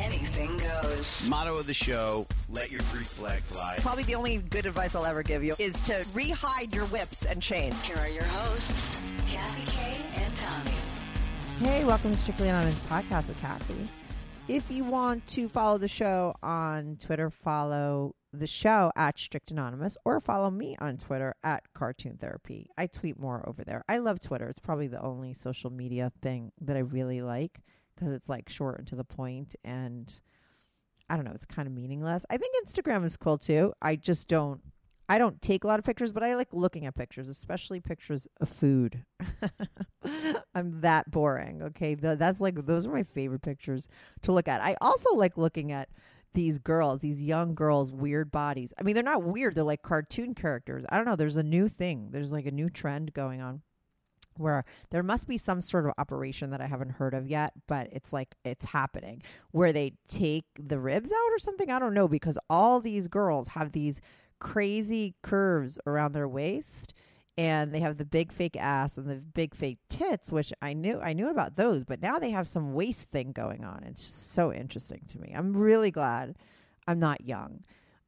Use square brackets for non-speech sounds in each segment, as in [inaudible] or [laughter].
anything goes. Motto of the show: Let your Greek flag fly. Probably the only good advice I'll ever give you is to rehide your whips and chains. Here are your hosts, Kathy Kay and Tommy. Hey, welcome to Strictly Anonymous Podcast with Kathy. If you want to follow the show on Twitter, follow the show at Strict Anonymous or follow me on Twitter at Cartoon Therapy. I tweet more over there. I love Twitter. It's probably the only social media thing that I really like because it's like short and to the point and I don't know, it's kind of meaningless. I think Instagram is cool too. I just don't I don't take a lot of pictures, but I like looking at pictures, especially pictures of food. [laughs] I'm that boring. Okay, Th- that's like those are my favorite pictures to look at. I also like looking at these girls, these young girls' weird bodies. I mean, they're not weird; they're like cartoon characters. I don't know. There's a new thing. There's like a new trend going on where there must be some sort of operation that I haven't heard of yet, but it's like it's happening where they take the ribs out or something. I don't know because all these girls have these crazy curves around their waist and they have the big fake ass and the big fake tits which I knew I knew about those but now they have some waist thing going on. It's just so interesting to me. I'm really glad I'm not young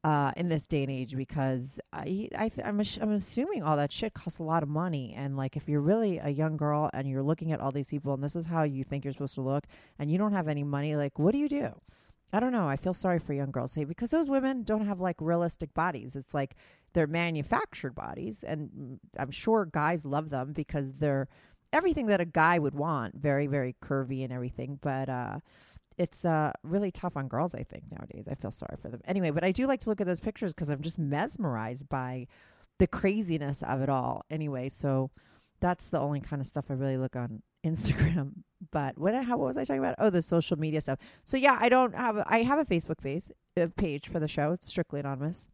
uh, in this day and age because I, I th- I'm, I'm assuming all that shit costs a lot of money and like if you're really a young girl and you're looking at all these people and this is how you think you're supposed to look and you don't have any money like what do you do I don't know. I feel sorry for young girls hey, because those women don't have like realistic bodies. It's like they're manufactured bodies, and mm, I'm sure guys love them because they're everything that a guy would want, very very curvy and everything. But uh, it's uh, really tough on girls. I think nowadays. I feel sorry for them. Anyway, but I do like to look at those pictures because I'm just mesmerized by the craziness of it all. Anyway, so that's the only kind of stuff I really look on [laughs] Instagram. But what how what was I talking about? Oh, the social media stuff. So yeah, I don't have I have a Facebook face uh, page for the show. It's strictly anonymous.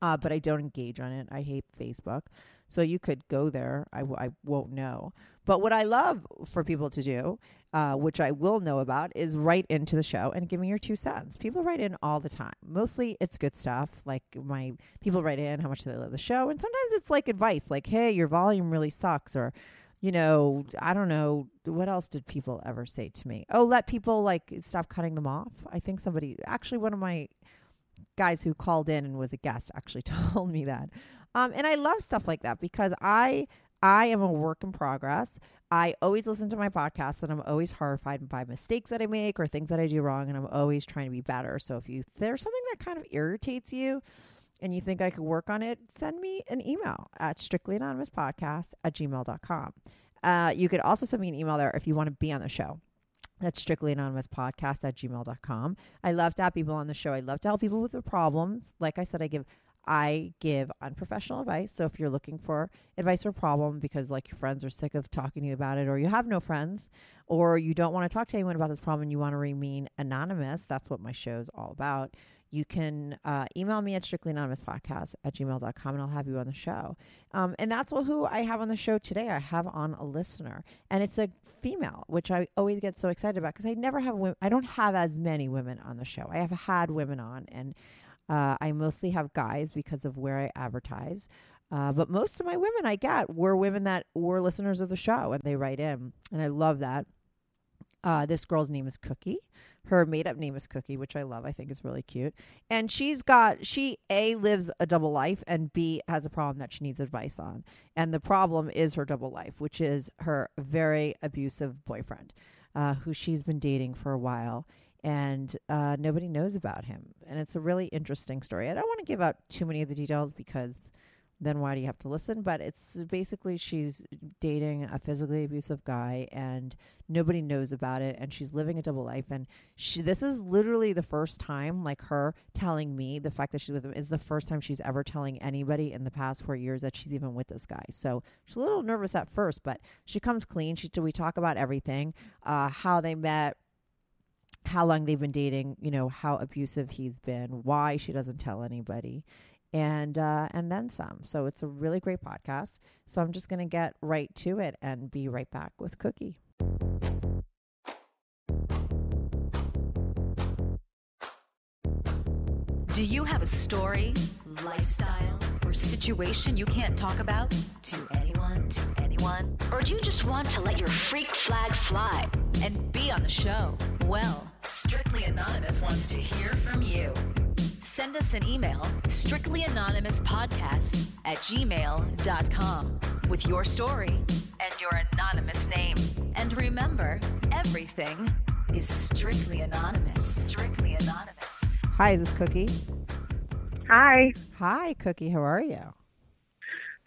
Uh, but I don't engage on it. I hate Facebook. So you could go there. I, w- I won't know. But what I love for people to do, uh, which I will know about, is write into the show and give me your two cents. People write in all the time. Mostly it's good stuff. Like my people write in how much they love the show. And sometimes it's like advice, like, hey, your volume really sucks. Or, you know, I don't know. What else did people ever say to me? Oh, let people like stop cutting them off. I think somebody, actually, one of my guys who called in and was a guest actually [laughs] told me that. Um, and I love stuff like that because I I am a work in progress. I always listen to my podcast and I'm always horrified by mistakes that I make or things that I do wrong and I'm always trying to be better. So if you there's something that kind of irritates you and you think I could work on it, send me an email at strictlyanonymouspodcast at gmail.com. Uh, you could also send me an email there if you want to be on the show. That's strictly anonymous podcast at gmail.com. I love to have people on the show. I love to help people with their problems. Like I said, I give I give unprofessional advice. So if you're looking for advice or problem because like your friends are sick of talking to you about it, or you have no friends, or you don't want to talk to anyone about this problem and you want to remain anonymous, that's what my show is all about. You can uh, email me at strictlyanonymouspodcast at gmail.com and I'll have you on the show. Um, and that's what, who I have on the show today. I have on a listener and it's a female, which I always get so excited about because I never have I don't have as many women on the show. I have had women on and uh, I mostly have guys because of where I advertise. Uh, but most of my women I get were women that were listeners of the show and they write in. And I love that. Uh, this girl's name is Cookie. Her made up name is Cookie, which I love. I think is really cute. And she's got, she A, lives a double life, and B, has a problem that she needs advice on. And the problem is her double life, which is her very abusive boyfriend, uh, who she's been dating for a while. And uh, nobody knows about him. And it's a really interesting story. I don't want to give out too many of the details because then why do you have to listen? But it's basically she's dating a physically abusive guy and nobody knows about it and she's living a double life and she this is literally the first time like her telling me the fact that she's with him is the first time she's ever telling anybody in the past 4 years that she's even with this guy. So she's a little nervous at first, but she comes clean. She we talk about everything, uh how they met, how long they've been dating, you know, how abusive he's been, why she doesn't tell anybody and uh, and then some. So it's a really great podcast. So I'm just to get right to it and be right back with Cookie. Do you have a story, lifestyle, or situation you can't talk about to anyone, to anyone? Or do you just want to let your freak flag fly? And be on the show? Well, Strictly Anonymous wants to hear from you. Send us an email, strictlyanonymouspodcast at gmail.com, with your story and your anonymous name. And remember, everything is strictly anonymous. Strictly anonymous. Hi, is this Cookie? Hi, Hi, Cookie. How are you?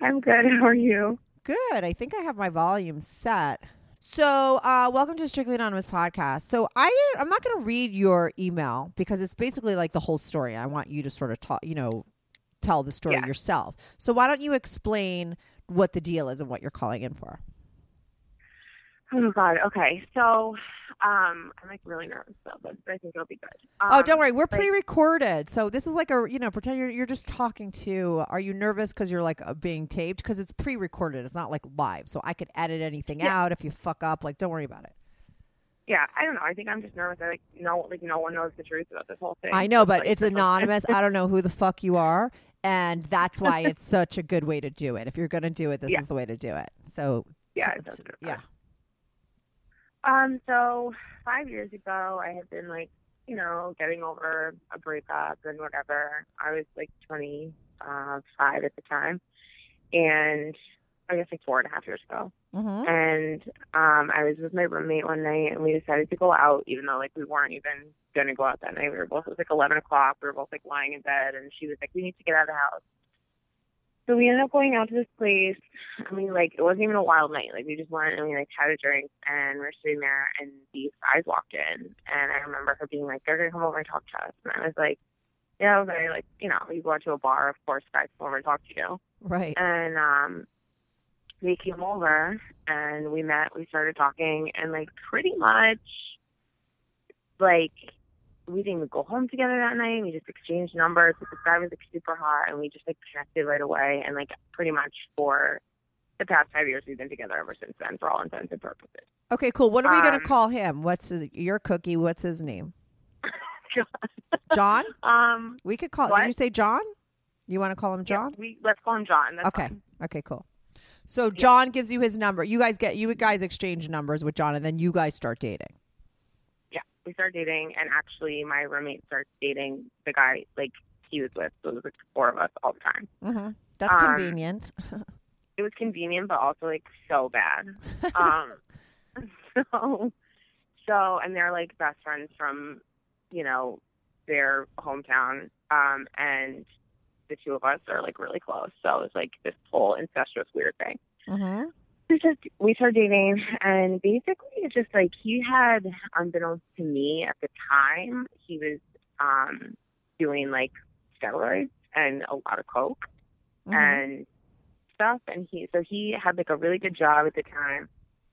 I'm good. How are you? Good. I think I have my volume set. So, uh, welcome to Strictly Anonymous podcast. So, I didn't, I'm not going to read your email because it's basically like the whole story. I want you to sort of talk, you know, tell the story Yeah. yourself. So, why don't you explain what the deal is and what you're calling in for? Oh God. Okay. So, um, I'm like really nervous though, but I think it'll be good. oh, Um, don't worry, we're like- pre-recorded. So this is like a, you know, pretend you're you're just talking to. Are you nervous because you're like uh, being taped? Because it's pre-recorded. It's not like live, so I could edit anything Yeah. out if you fuck up. Like, don't worry about it. Yeah. I don't know. I think I'm just nervous. I like no, like no one knows the truth about this whole thing. I know, but Like, it's [laughs] anonymous. I don't know who the fuck you are, and that's why it's such a good way to do it. If you're going to do it, this Yeah. is the way to do it. So, Yeah. so- yeah. Um. So five years ago, I had been like, you know, getting over a breakup and whatever. I was like 25 at the time, and I guess like four and a half years ago. Mhm. and um I was with my roommate one night and we decided to go out even though like we weren't even gonna go out that night. We were both it was like eleven o'clock, we were both like lying in bed and she was like, We need to get out of the house. So we ended up going out to this place. I mean like it wasn't even a wild night. Like we just went and we like had a drink and we are sitting there and these guys walked in and I remember her being like, They're gonna come over and talk to us and I was like, Yeah, okay, like, you know, you go out to a bar, of course guys come over and talk to you. Right. And um they came over and we met, we started talking and like pretty much like we didn't even go home together that night. We just exchanged numbers. But this guy was like super hot and we just like connected right away and like pretty much for the past five years we've been together ever since then for all intents and purposes. Okay, cool. What are we going Um, to call him? What's his, your cookie? What's his name? [laughs] John? um We could call. Did you say John? You want to call him yeah, John? we let's call him John. That's okay. fine. Okay, cool. So John gives you his number. You guys get you guys exchange numbers with John, and then you guys start dating. We started dating, and actually, my roommate starts dating the guy like he was with. So it was like four of us all the time. Mm-hmm. That's Um, convenient. [laughs] It was convenient, but also like so bad. um, [laughs] so, so, and they're like best friends from, you know, their hometown. Um, and the two of us are like really close. So it's like this whole incestuous weird thing. mm-hmm. We just we started dating and basically it's just like he had unbeknownst to me at the time he was um doing like steroids and a lot of coke Mm-hmm. and stuff and he so he had like a really good job at the time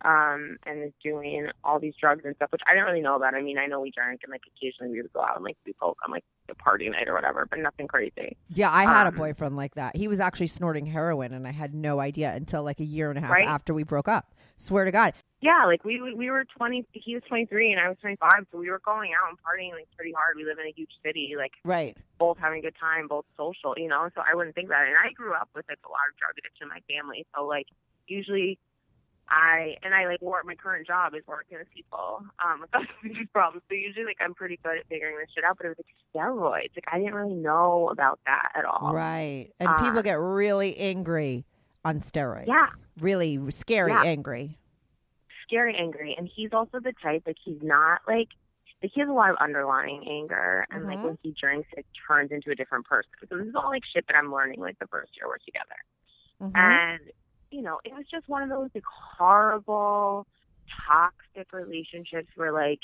um and is doing all these drugs and stuff which I didn't really know about. I mean I know we drank and like occasionally we would go out and like do coke on like a party night or whatever, but nothing crazy. Yeah, I had a Um, boyfriend like that. He was actually snorting heroin, and I had no idea until like a year and a half Right? after we broke up. Swear to God. Yeah, like we we- we were twenty. He was twenty three, and I was twenty five. So we were going out and partying like pretty hard. We live in a huge city, like Right. both having a good time, both social, you know. So I wouldn't think that. And I grew up with like a lot of drug addiction in my family. So like usually, I and I like work. My current job is working with people um with [laughs] these problems. So usually, like I'm pretty good at figuring this shit out. But it was like steroids. Like I didn't really know about that at all. Right. And people uh, get really angry on steroids. Yeah. Really scary Yeah. angry. scary angry and he's also the type like he's not like like he has a lot of underlying anger and like Mhm. when he drinks it turns into a different person so this is all like shit that i'm learning like the first year we're together Mhm. and you know it was just one of those like horrible toxic relationships where like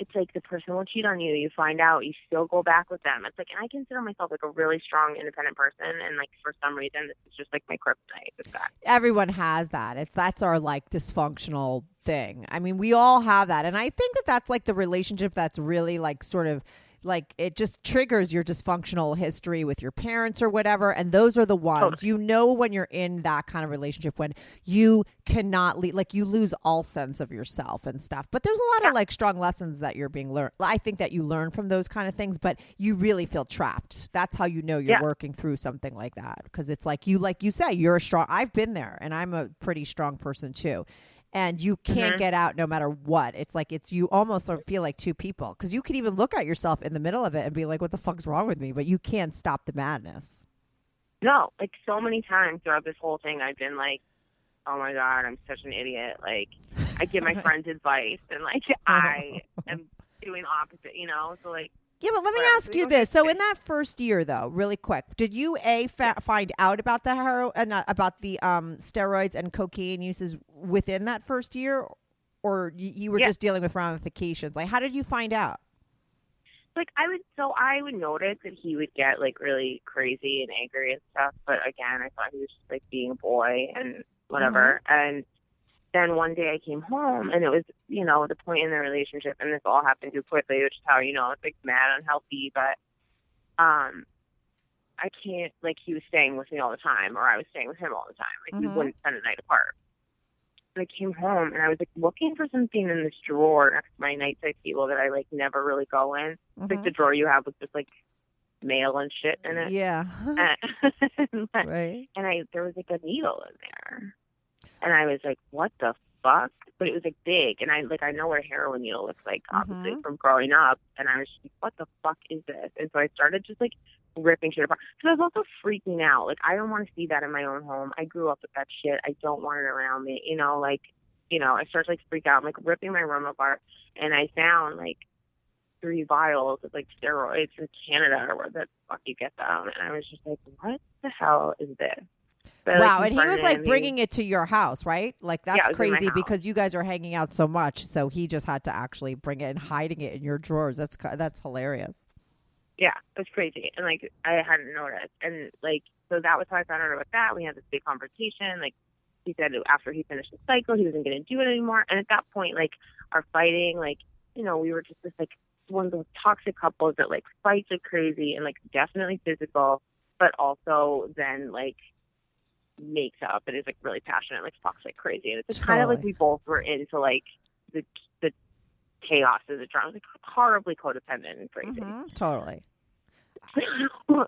it's like the person will cheat on you you find out you still go back with them it's like and i consider myself like a really strong independent person and like for some reason this is just like my kryptonite with that Everyone has that. It's that's our like dysfunctional thing. I mean, we all have that. And I think that that's like the relationship that's really like sort of like it just triggers your dysfunctional history with your parents or whatever and those are the ones. You know when you're in that kind of relationship when you cannot le- like you lose all sense of yourself and stuff. But there's a lot of like strong lessons that you're being learned i think that you learn from those kind of things but you really feel trapped. That's how you know you're Yeah. working through something like that because it's like you like you say you're a strong i've been there and i'm a pretty strong person too and you can't Mhm. get out no matter what. It's like it's you almost sort of feel like two people because you could even look at yourself in the middle of it and be like, "What the fuck's wrong with me?" But you can't stop the madness. No, like so many times throughout this whole thing, I've been like, "Oh my god, I'm such an idiot." Like, I give my [laughs] friends advice, and like I am doing opposite. You know, so like, Yeah, but let me ask you this: so in that first year, though, really quick, did you a fa- find out about the hero uh, about the um, steroids and cocaine uses within that first year, or you, you were Yeah. just dealing with ramifications? Like, how did you find out? like I would so I would notice that he would get like really crazy and angry and stuff. But again, I thought he was just like being a boy and whatever. And then one day I came home and it was you know the point in the relationship, and this all happened too quickly, which is how you know it's like mad unhealthy. But um, I can't like he was staying with me all the time, or I was staying with him all the time. Like Mhm. we wouldn't spend a night apart. And I came home and I was like looking for something in this drawer next to my nightside table that I like never really go in like the drawer you have with just like mail and shit in it. Yeah, [laughs] And, [laughs] right. and I there was like a needle in there, and I was like, "What the fuck?" But it was like big, and I like I know what a heroin needle looks like, obviously Mhm. from growing up. And I was just like, "What the fuck is this?" And so I started just like ripping shit apart because I was also freaking out. Like I don't want to see that in my own home. I grew up with that shit. I don't want it around me. You know, like you know, I started to, like freak out. I'm like ripping my room apart, and I found like three vials of like steroids in Canada or where the fuck you get them. And I was just like, what the hell is this? I, wow, like, and he was like bringing it to your house, right? Like that's it was in my crazy because you guys are hanging out so much, so he just had to actually bring it and hiding it in your drawers. That's that's hilarious. Yeah, it was crazy. And like I hadn't noticed. And like so that was how I found out about that. We had this big conversation. Like he said after he finished the cycle he wasn't gonna do it anymore. And at that point, like our fighting, like, you know, we were just this like one of those toxic couples that like fights like crazy and like definitely physical, but also then like makes up and is like really passionate, like fucks like crazy. And it's just kind of like we both were into like the the chaos of the drama, like horribly codependent and crazy. Mhm, totally. [laughs]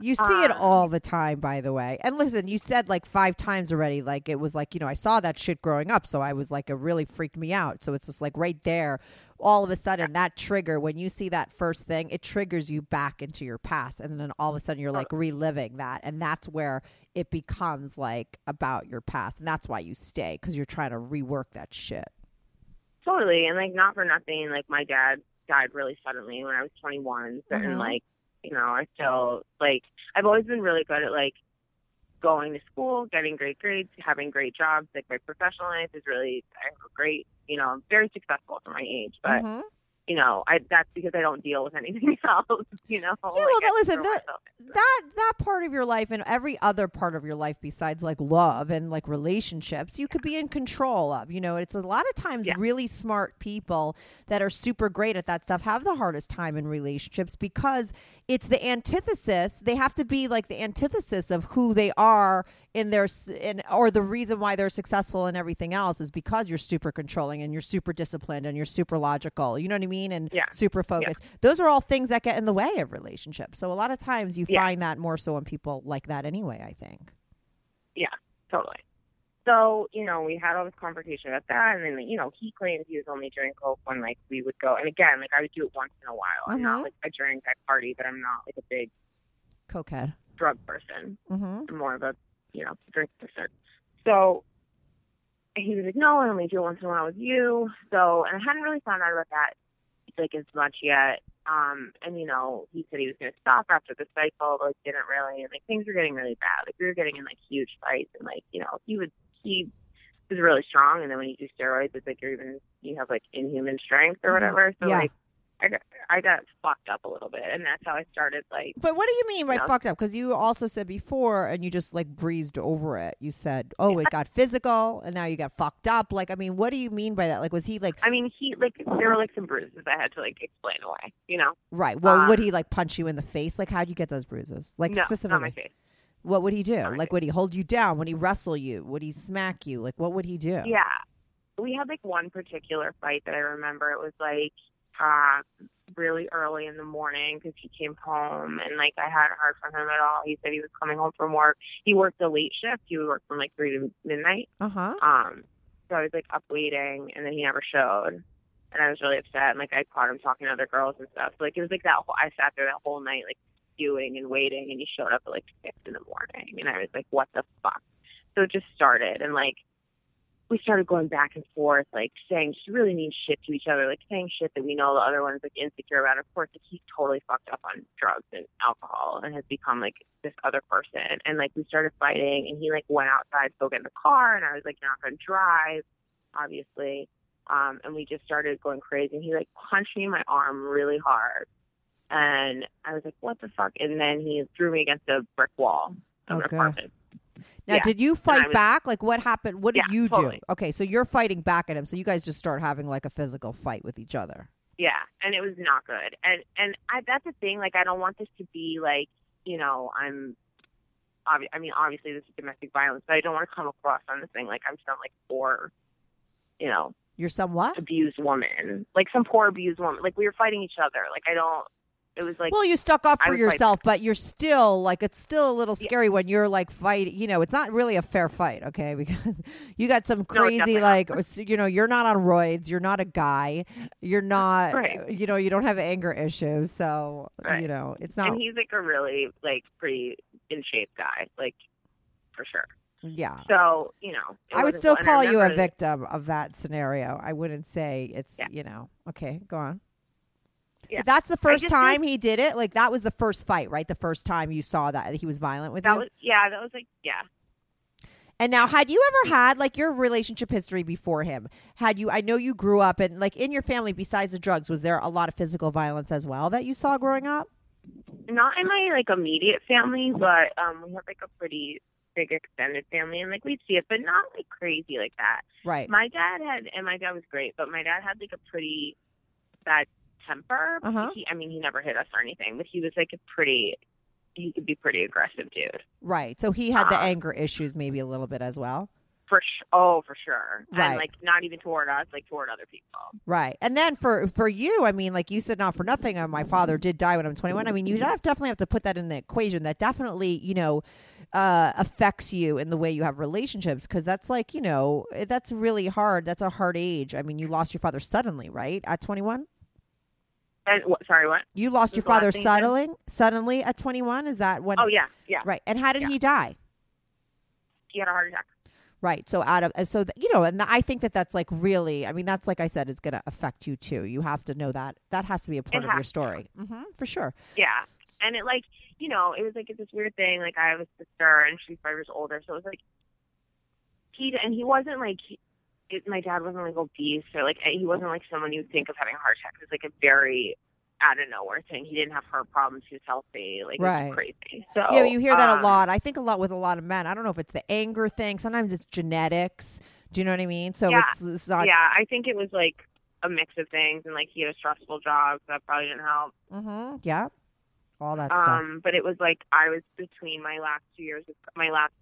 You see it Um, all the time, by the way. And listen, you said like five times already, like it was like, you know, I saw that shit growing up. So I was like, it really freaked me out. So it's just like right there, all of a sudden, that trigger, when you see that first thing, it triggers you back into your past. And then all of a sudden, you're like reliving that. And that's where it becomes like about your past. And that's why you stay because you're trying to rework that shit. Totally, and like not for nothing, like my dad died really suddenly when I was 21, so, Mhm. and like you know I still like I've always been really good at like going to school, getting great grades, having great jobs. Like my professional life is really a great, you know, I'm very successful for my age, but Mhm. You know I that's because I don't deal with anything [laughs] else. You know, Yeah, Like, well, that- listen, that- myself into it. that that part of your life and every other part of your life besides like love and like relationships you could be in control of you know it's a lot of times Yeah. really smart people that are super great at that stuff have the hardest time in relationships because it's the antithesis they have to be like the antithesis of who they are in their in or the reason why they're successful and everything else is because you're super controlling and you're super disciplined and you're super logical you know what i mean and Yeah. super focused those are all things that get in the way of relationships so a lot of times you Yeah. find that more so in people like that anyway i think Yeah, Totally. So, you know, we had all this conversation about that, and then, you know, he claims he was only doing coke when, like, we would go. And again, like, I would do it once in a while. I'm Mhm. not, like, a drink, I party, but I'm not, like, a big cokehead drug person. mm-hmm. I'm more of a, you know, drink person. So he was like, no, I only do it once in a while with you. So, and I hadn't really found out about that, like, as much yet. Um, and, you know, he said he was going to stop after the cycle, but, like, didn't really. And, like, things were getting really bad. Like, we were getting in, like, huge fights. And, like, you know, he would, he was really strong. And then when you do steroids, it's like you're even, you have, like, inhuman strength or Mhm. whatever. So, Yeah. like, I got I got fucked up a little bit, and that's how I started. Like, But what do you mean by No. fucked up? Because you also said before, and you just like breezed over it. You said, "Oh, it got physical, and now you got fucked up." Like, I mean, what do you mean by that? Like, was he like I mean, he like there were like some bruises I had to like explain away. You know, right? Well, would Um, he like punch you in the face? Like, how'd you get those bruises? Like no, specifically, not my face. what would he do? Not Like, would he hold you down? Would he wrestle you? Would he smack you? Like, what would he do? Yeah, we had like one particular fight that I remember. It was like uh really early in the morning because he came home and like I hadn't heard from him at all. He said he was coming home from work. He worked a late shift. He would work from like three to midnight. Uh huh. Um, so I was like up waiting, and then he never showed, and I was really upset. And like I caught him talking to other girls and stuff. So, like it was like that. Whole, I sat there that whole night like stewing and waiting, and he showed up at like six in the morning, and I was like, what the fuck? So it just started, and like we started going back and forth, like saying just really mean shit to each other, like saying shit that we know the other one's like insecure about. Of course, like, he's totally fucked up on drugs and alcohol and has become like this other person. And like we started fighting, and he like went outside to go get in the car, and I was like You're not gonna drive, obviously. Um, and we just started going crazy. And he like punched me in my arm really hard, and I was like, "What the fuck?" And then he threw me against a brick wall of an Okay. apartment. Now, Yeah. did you fight was- back? Like, what happened? What did Yeah, you totally. do? Okay, so you're fighting back at him. So you guys just start having like a physical fight with each other. Yeah, and it was not good. And and I that's the thing. Like I don't want this to be like you know I'm. Obvi- I mean, obviously this is domestic violence, but I don't want to come across on this thing like I'm some like poor, you know, You're some what? abused woman, like some poor abused woman. Like we were fighting each other. Like I don't. It was like well, you stuck up for like- yourself, but you're still like it's still a little Yeah. scary when you're like fighting. You know, it's not really a fair fight, okay? [laughs] Because you got some crazy definitely like you know you're not on roids, you're not a guy, you're not Right. Uh, you know you don't have anger issues, so Right. you know it's not. and he's like a really like pretty in shape guy, like for sure. yeah. So you know, I would still and I call you a victim of that scenario. I wouldn't say it's Yeah. you know okay. Go on. Yeah. That's the first time he did it. Like that was the first fight, right? The first time you saw that he was violent with That you. was yeah. That was like yeah. And now, had you ever had like your relationship history before him? Had you? I know you grew up and like in your family. Besides the drugs, was there a lot of physical violence as well that you saw growing up? not in my like immediate family, but um we have like a pretty big extended family and like we'd see it, but not like crazy like that. Right. My dad had and my dad was great, but my dad had like a pretty bad temper. Uh-huh. He I mean he never hit us or anything, but he was like a pretty he could be pretty aggressive dude. Right. So he had the Um, anger issues maybe a little bit as well. For sh- oh, for sure. Right. And like not even toward us, like toward other people. Right. And then for for you, I mean, like you said, not for nothing. Uh, my father did die when I'm 21. I mean, you have, definitely have to put that in the equation. That definitely, you know, uh, affects you in the way you have relationships because that's like, you know, that's really hard. That's a hard age. I mean, you lost your father suddenly, right? At 21. And what sorry, what? You lost your the father suddenly, suddenly at 21. Is that when? Oh yeah, yeah. Right. And how did Yeah. he die? He had a heart attack. Right. So out of so th- you know, and I think that that's like really. I mean, that's like I said, it's going to affect you too. You have to know that that has to be a part It of your story, hmm for sure. Yeah. And it like, you know, it was like it's this weird thing. Like I have a sister and she's five years older, so it was like he and he wasn't like it, my dad wasn't like obese or like he wasn't like someone you'd think of having a heart attack. It was like a very out of nowhere thing. He didn't have heart problems. He was healthy. Like Right. crazy. So yeah, you hear that um, a lot. I think a lot with a lot of men. I don't know if it's the anger thing. Sometimes it's genetics. Do you know what I mean? So Yeah. it's, it's not. yeah, I think it was like a mix of things, and like he had a stressful job, so that probably didn't help. hmm Yeah. All that stuff. Um, but it was like I was between my last two years of my last.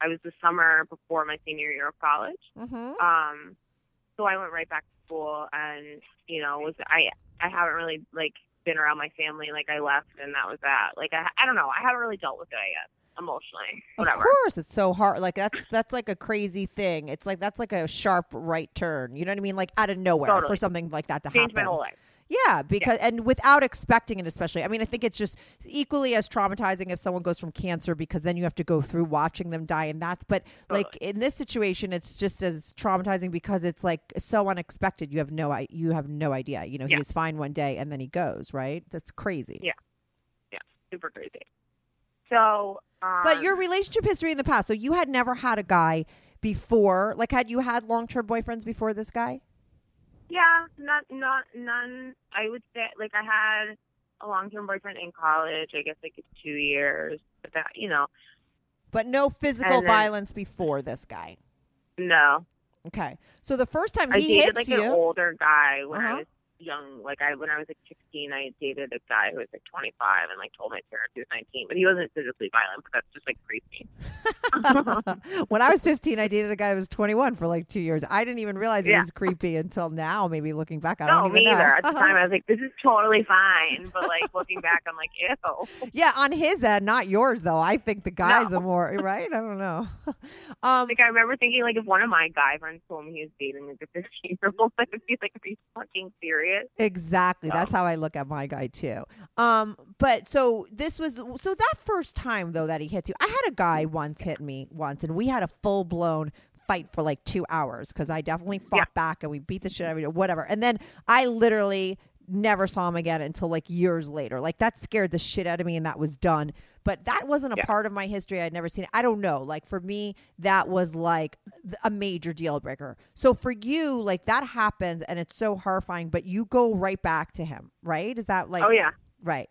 I was the summer before my senior year of college. hmm Um, so I went right back to school, and you know, was I I haven't really like been around my family. Like I left, and that was that. Like I I don't know. I haven't really dealt with it. I guess emotionally, whatever. Of course, it's so hard. Like that's that's like a crazy thing. It's like that's like a sharp right turn. You know what I mean? Like out of nowhere for something like that to Changed my happen. whole life. Yeah, because and without expecting it, especially. I mean, I think it's just equally as traumatizing if someone goes from cancer because then you have to go through watching them die, and that's. But like in this situation, it's just as traumatizing because it's like so unexpected. You have no, you have no idea. You know, Yeah. he is fine one day and then he goes. Right? That's crazy. Yeah. Yeah. Super crazy. So, um, But your relationship history in the past, so you had never had a guy before. Like, had you had long term boyfriends before this guy? Yeah, not not none. I would say like I had a long term boyfriend in college. I guess like two years, but that you know, But no physical then- violence before this guy. no. Okay. So the first time I he dated hits like you, an older guy when Uh-huh. I was young. Like I when I was like sixteen, I dated a guy who was like twenty five and like told my parents he was nineteen, but he wasn't physically violent. But that's just like creepy. [laughs] when I was 15, I dated a guy who was 21 for like two years. I didn't even realize it Yeah. was creepy until now. Maybe looking back, I don't even me know. either. At the [laughs] time, I was like, this is totally fine. But like looking back, I'm like, ew. [laughs] yeah, on his end, not yours though. I think the guy's No. the more right. I don't know. um, Like I remember thinking, like if one of my guy friends told me he was dating like a 15 year old, would be like, are you fucking serious? Exactly. That's how I look at my guy too. Um, but so this was so that first time though that he hits you. I had a guy once hit me once, and we had a full blown fight for like two hours because I definitely fought Yeah. back and we beat the shit out of each whatever. And then I literally never saw him again until like years later. Like that scared the shit out of me, and that was done. But that wasn't a Yeah. part of my history. I'd never seen it. I don't know. Like for me, that was like a major deal breaker. So for you, like that happens and it's so horrifying, but you go right back to him, right? Is that like, oh yeah. right?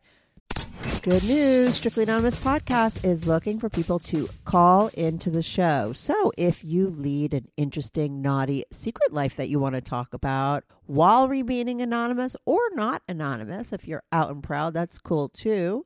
Good news. Strictly Anonymous podcast is looking for people to call into the show. So if you lead an interesting, naughty secret life that you want to talk about while remaining anonymous or not anonymous, if you're out and proud, that's cool too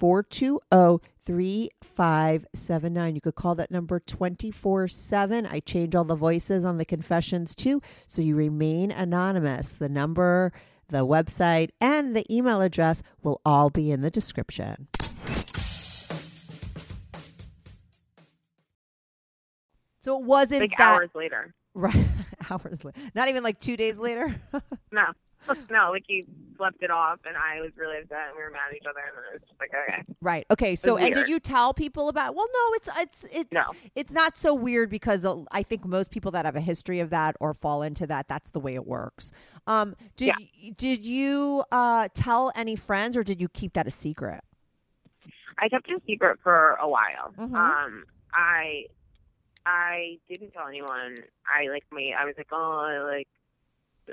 420 3579. You could call that number 24 7. I change all the voices on the confessions too, so you remain anonymous. The number, the website, and the email address will all be in the description. So it wasn't Like that hours later. [laughs] right [laughs] hours later, not even like two days later. [laughs] No. [laughs] no, like he slept it off and I was really upset and we were mad at each other and then it was just like, okay. Right. Okay. So, and did you tell people about? Well, no. It's it's it's No. it's not so weird because uh, I think most people that have a history of that or fall into that, that's the way it works. Um, did Yeah. did you uh tell any friends or did you keep that a secret? I kept it a secret for a while. Mhm. Um, I I didn't tell anyone. I like me. I was like, oh, I like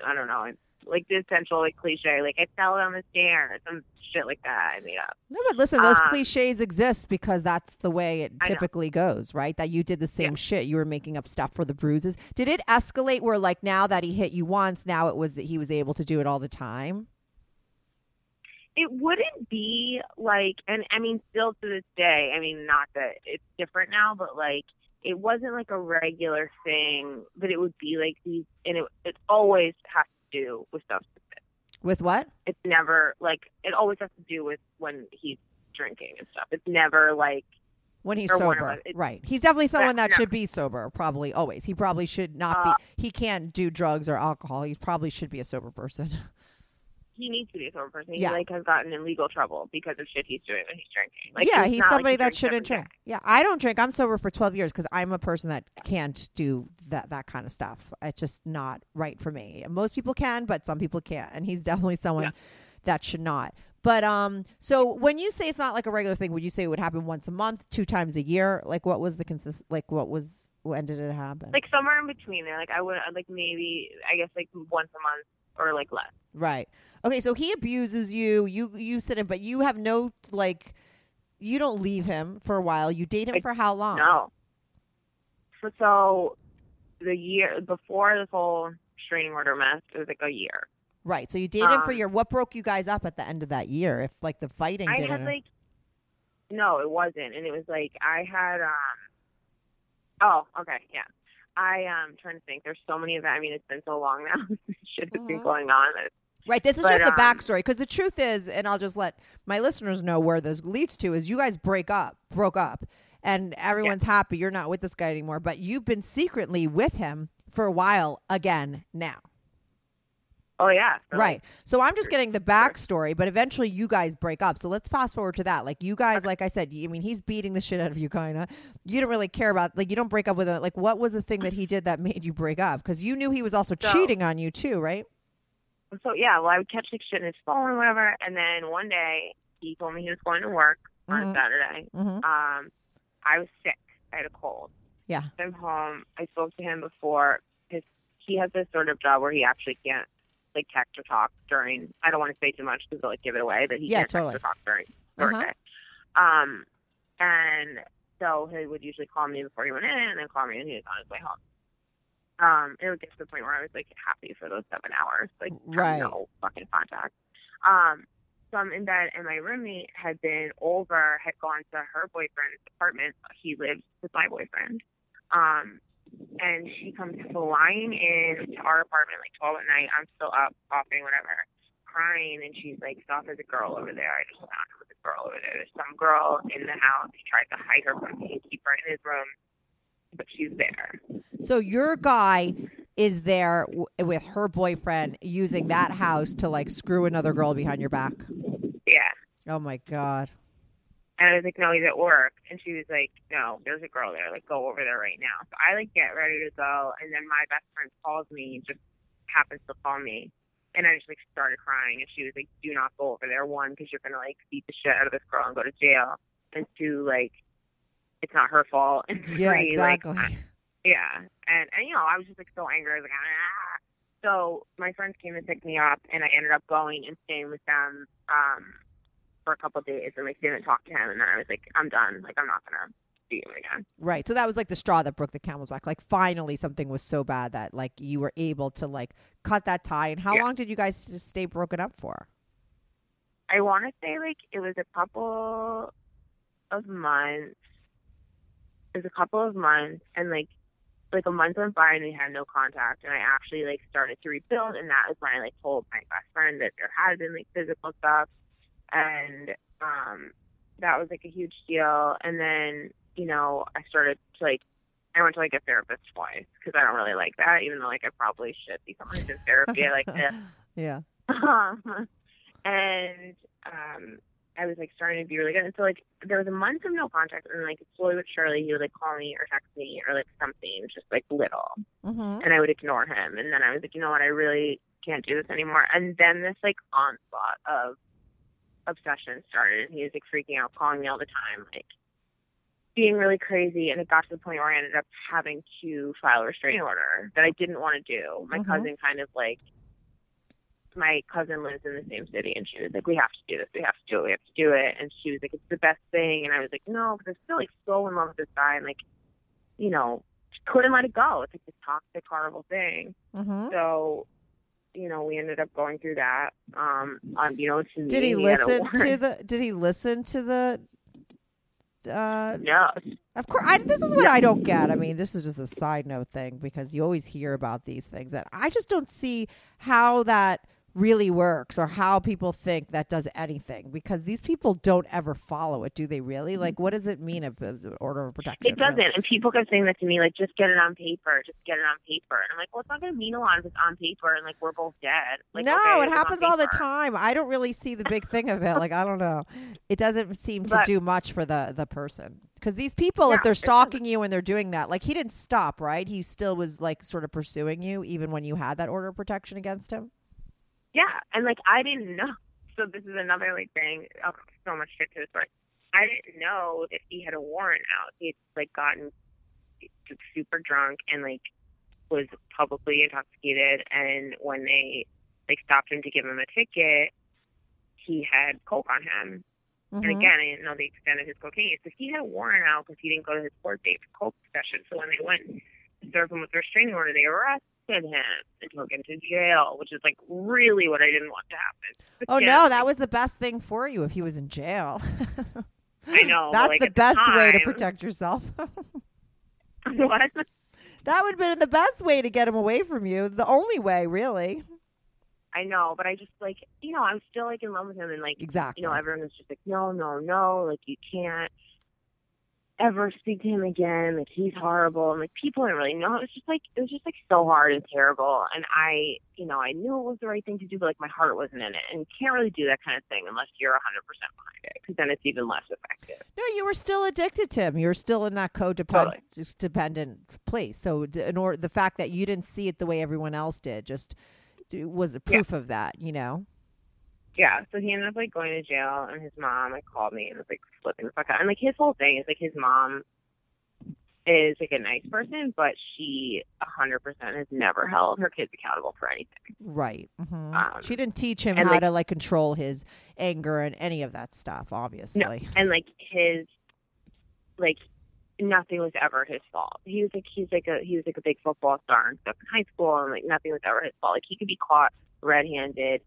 I don't know, it's like the essential like cliche, like I fell down the stairs, some shit like that. I made up. No, but listen, those Um, cliches exist because that's the way it typically goes, right? That you did the same Yeah. shit. You were making up stuff for the bruises. Did it escalate where like now that he hit you once, now it was he was able to do it all the time? It wouldn't be like, and I mean, still to this day, I mean, not that it's different now, but like, it wasn't like a regular thing, but it would be like these, and it it always has do with substances. With what? It's never like it always has to do with when he's drinking and stuff. It's never like When he's Or one of sober. It- right? He's definitely someone that no. should be sober. Probably always. He probably should not Uh, be. He can't do drugs or alcohol. He probably should be a sober person. [laughs] he needs to be a sober person. He Yeah. like has gotten in legal trouble because of shit he's doing when he's drinking. Like yeah, he's like somebody he that shouldn't drink. day. Yeah, I don't drink. I'm sober for 12 years because I'm a person that can't do that that kind of stuff. It's just not right for me. Most people can, but some people can't, and he's [laughs] definitely someone Yeah. that should not. But um, so when you say it's not like a regular thing, would you say it would happen once a month, two times a year? Like, what was the consist? Like, what was when did it happen? Like somewhere in between there. Like I would like maybe I guess like once a month or like less. Right. Okay, so he abuses you. You you sit in, but you have no like. You don't leave him for a while. You date him I- for how long? No. So, so the year before this whole restraining order mess, it was like a year. Right. So you dated him for a Um, year. What broke you guys up at the end of that year? If like the fighting I didn't. had like no, it wasn't, and it was like I had um. Oh, okay, yeah. I am trying to think. There's so many of that. I mean, it's been so long [laughs] now. This Shit has been Mhm. going on. that- right. This is but, just the um, backstory because the truth is, and I'll just let my listeners know where this leads to is you guys break up, broke up, and everyone's happy you're not with this guy anymore. But you've been secretly with him for a while again now. Oh yeah. for, Right. So I'm just getting the backstory, but eventually you guys break up. So let's fast forward to that. Like you guys, like I said, I mean, he's beating the shit out of you, kind of. You don't really care about, like, you don't break up with him. Like, what was the thing that he did that made you break up? Because you knew he was also So- cheating on you too, right? So yeah, well, I would catch like shit in his phone or whatever, and then one day he told me he was going to work on Mhm. a Saturday. Mm-hmm. Um, I was sick. I had a cold. Yeah. I'm home. I spoke to him before. His he has this sort of job where he actually can't like text or talk during. I don't want to say too much because they'll like give it away, but he Yeah, can't totally. text or talk during work Uh-huh. day. Um, and so he would usually call me before he went in, and then call me when he was on his way home. Um, it would get to the point where I was like happy for those seven hours, like Right. no fucking contact. Um, so I'm in bed, and my roommate had been over, had gone to her boyfriend's apartment. He lives with my boyfriend. Um, and she comes flying in to our apartment like 12 at night. I'm still up, coughing, whatever, crying, and she's like, "Stop, there's a girl over there. I just found her with a girl over there. There's some girl in the house. He tried to hide her from me and keep her in his room, but she's there." So your guy is there w- with her boyfriend using that house to like screw another girl behind your back. Yeah. Oh my God. And I was like, no, he's at work. And she was like, no, there's a girl there. Like, go over there right now. So I like get ready to go, and then my best friend calls me, just happens to call me, and I just like started crying. And she was like, do not go over there. One, because you're gonna like beat the shit out of this girl and go to jail. And two, like, it's not her fault. And three, Yeah, like, exactly. I- yeah. And and you know, I was just like so angry. I was like, ah. So my friends came and picked me up, and I ended up going and staying with them. Um, for a couple of days and like didn't talk to him and then I was like, I'm done. Like I'm not gonna see him again. Right. So that was like the straw that broke the camel's back. Like finally something was so bad that like you were able to like cut that tie. And how Yeah. long did you guys just stay broken up for? I wanna say like it was a couple of months. Was a couple of months and like like a month went by and we had no contact and I actually like started to rebuild and that was when I like told my best friend that there had been like physical stuff and um that was like a huge deal and then you know I started to like I went to like a therapist twice because I don't really like that even though like I probably should be coming to therapy I like this [laughs] yeah. [laughs] and um I was like starting to be really good. And so like there was a month of no contact and like slowly but surely he would like call me or text me or like something, just like little. Mm-hmm. And I would ignore him and then I was like, you know what, I really can't do this anymore. And then this like onslaught of obsession started and he was like freaking out, calling me all the time, like being really crazy and it got to the point where I ended up having to file a restraining order that I didn't want to do. My Mhm. cousin kind of like my cousin lives in the same city and she was like, We have to do this, we have to do it, we have to do it and she was like, It's the best thing and I was like, No, because I'm still like so in love with this guy and like, you know, couldn't let it go. It's like this toxic, horrible thing. Mm-hmm. So, you know, we ended up going through that. Um, unbeknownst to me, Did he listen to the did he listen to the uh No, Of course, I, this is what I don't get. I mean, this is just a side note thing because you always hear about these things that I just don't see how that really works or how people think that does anything because these people don't ever follow it, do they really? Mm-hmm. Like, what does it mean, a, a order of protection? it doesn't. And people kept saying that to me, like, just get it on paper, just get it on paper. And I'm like, well, it's not going to mean a lot if it's on paper and like we're both dead. Like, no, okay, it happens all the time. I don't really see the big thing of it. Like, I don't know. It doesn't seem to But- do much for the the person because these people, if they're stalking you and they're doing that, like he didn't stop, right? He still was like sort of pursuing you even when you had that order of protection against him. Yeah, and like I didn't know. So this is another like thing. Oh, so much shit to the story. I didn't know that he had a warrant out. He had like gotten super drunk and like was publicly intoxicated. And when they like stopped him to give him a ticket, he had coke on him. And Mhm. again, I didn't know the extent of his cocaine use. So he had a warrant out because he didn't go to his court date for coke possession. So when they went to serve him with a restraining order, they arrested him and took him to jail, which is like really what I didn't want to happen. But Oh yeah, no, that was the best thing for you if he was in jail. [laughs] I know. That's like, the best way to protect yourself. [laughs] [laughs] what? that would have been the best way to get him away from you. The only way, really. I know, but I just like you know, I'm still like in love with him, and like Exactly. you know, everyone was just like, no, no, no, like you can't. Ever speak to him again. Like he's horrible, and like people didn't really know. It was just like it was just like so hard and terrible. And I, you know, I knew it was the right thing to do, but like my heart wasn't in it. And you can't really do that kind of thing unless you're a hundred percent behind it, because then it's even less effective. No, you were still addicted to him. You were still in that codependent Totally. dependent place. So, in order, the fact that you didn't see it the way everyone else did just was a proof of that. You know. Yeah, so he ended up like going to jail, and his mom like called me and was like flipping the fuck out. And like his whole thing is like his mom is like a nice person, but she a hundred percent has never held her kids accountable for anything. Right. hmm Um, she didn't teach him how like- to like control his anger and any of that stuff. Obviously. No, and like his like nothing was ever his fault. He was like he's like a he was like a big football star and stuff in high school, and like nothing was ever his fault. Like he could be caught red-handed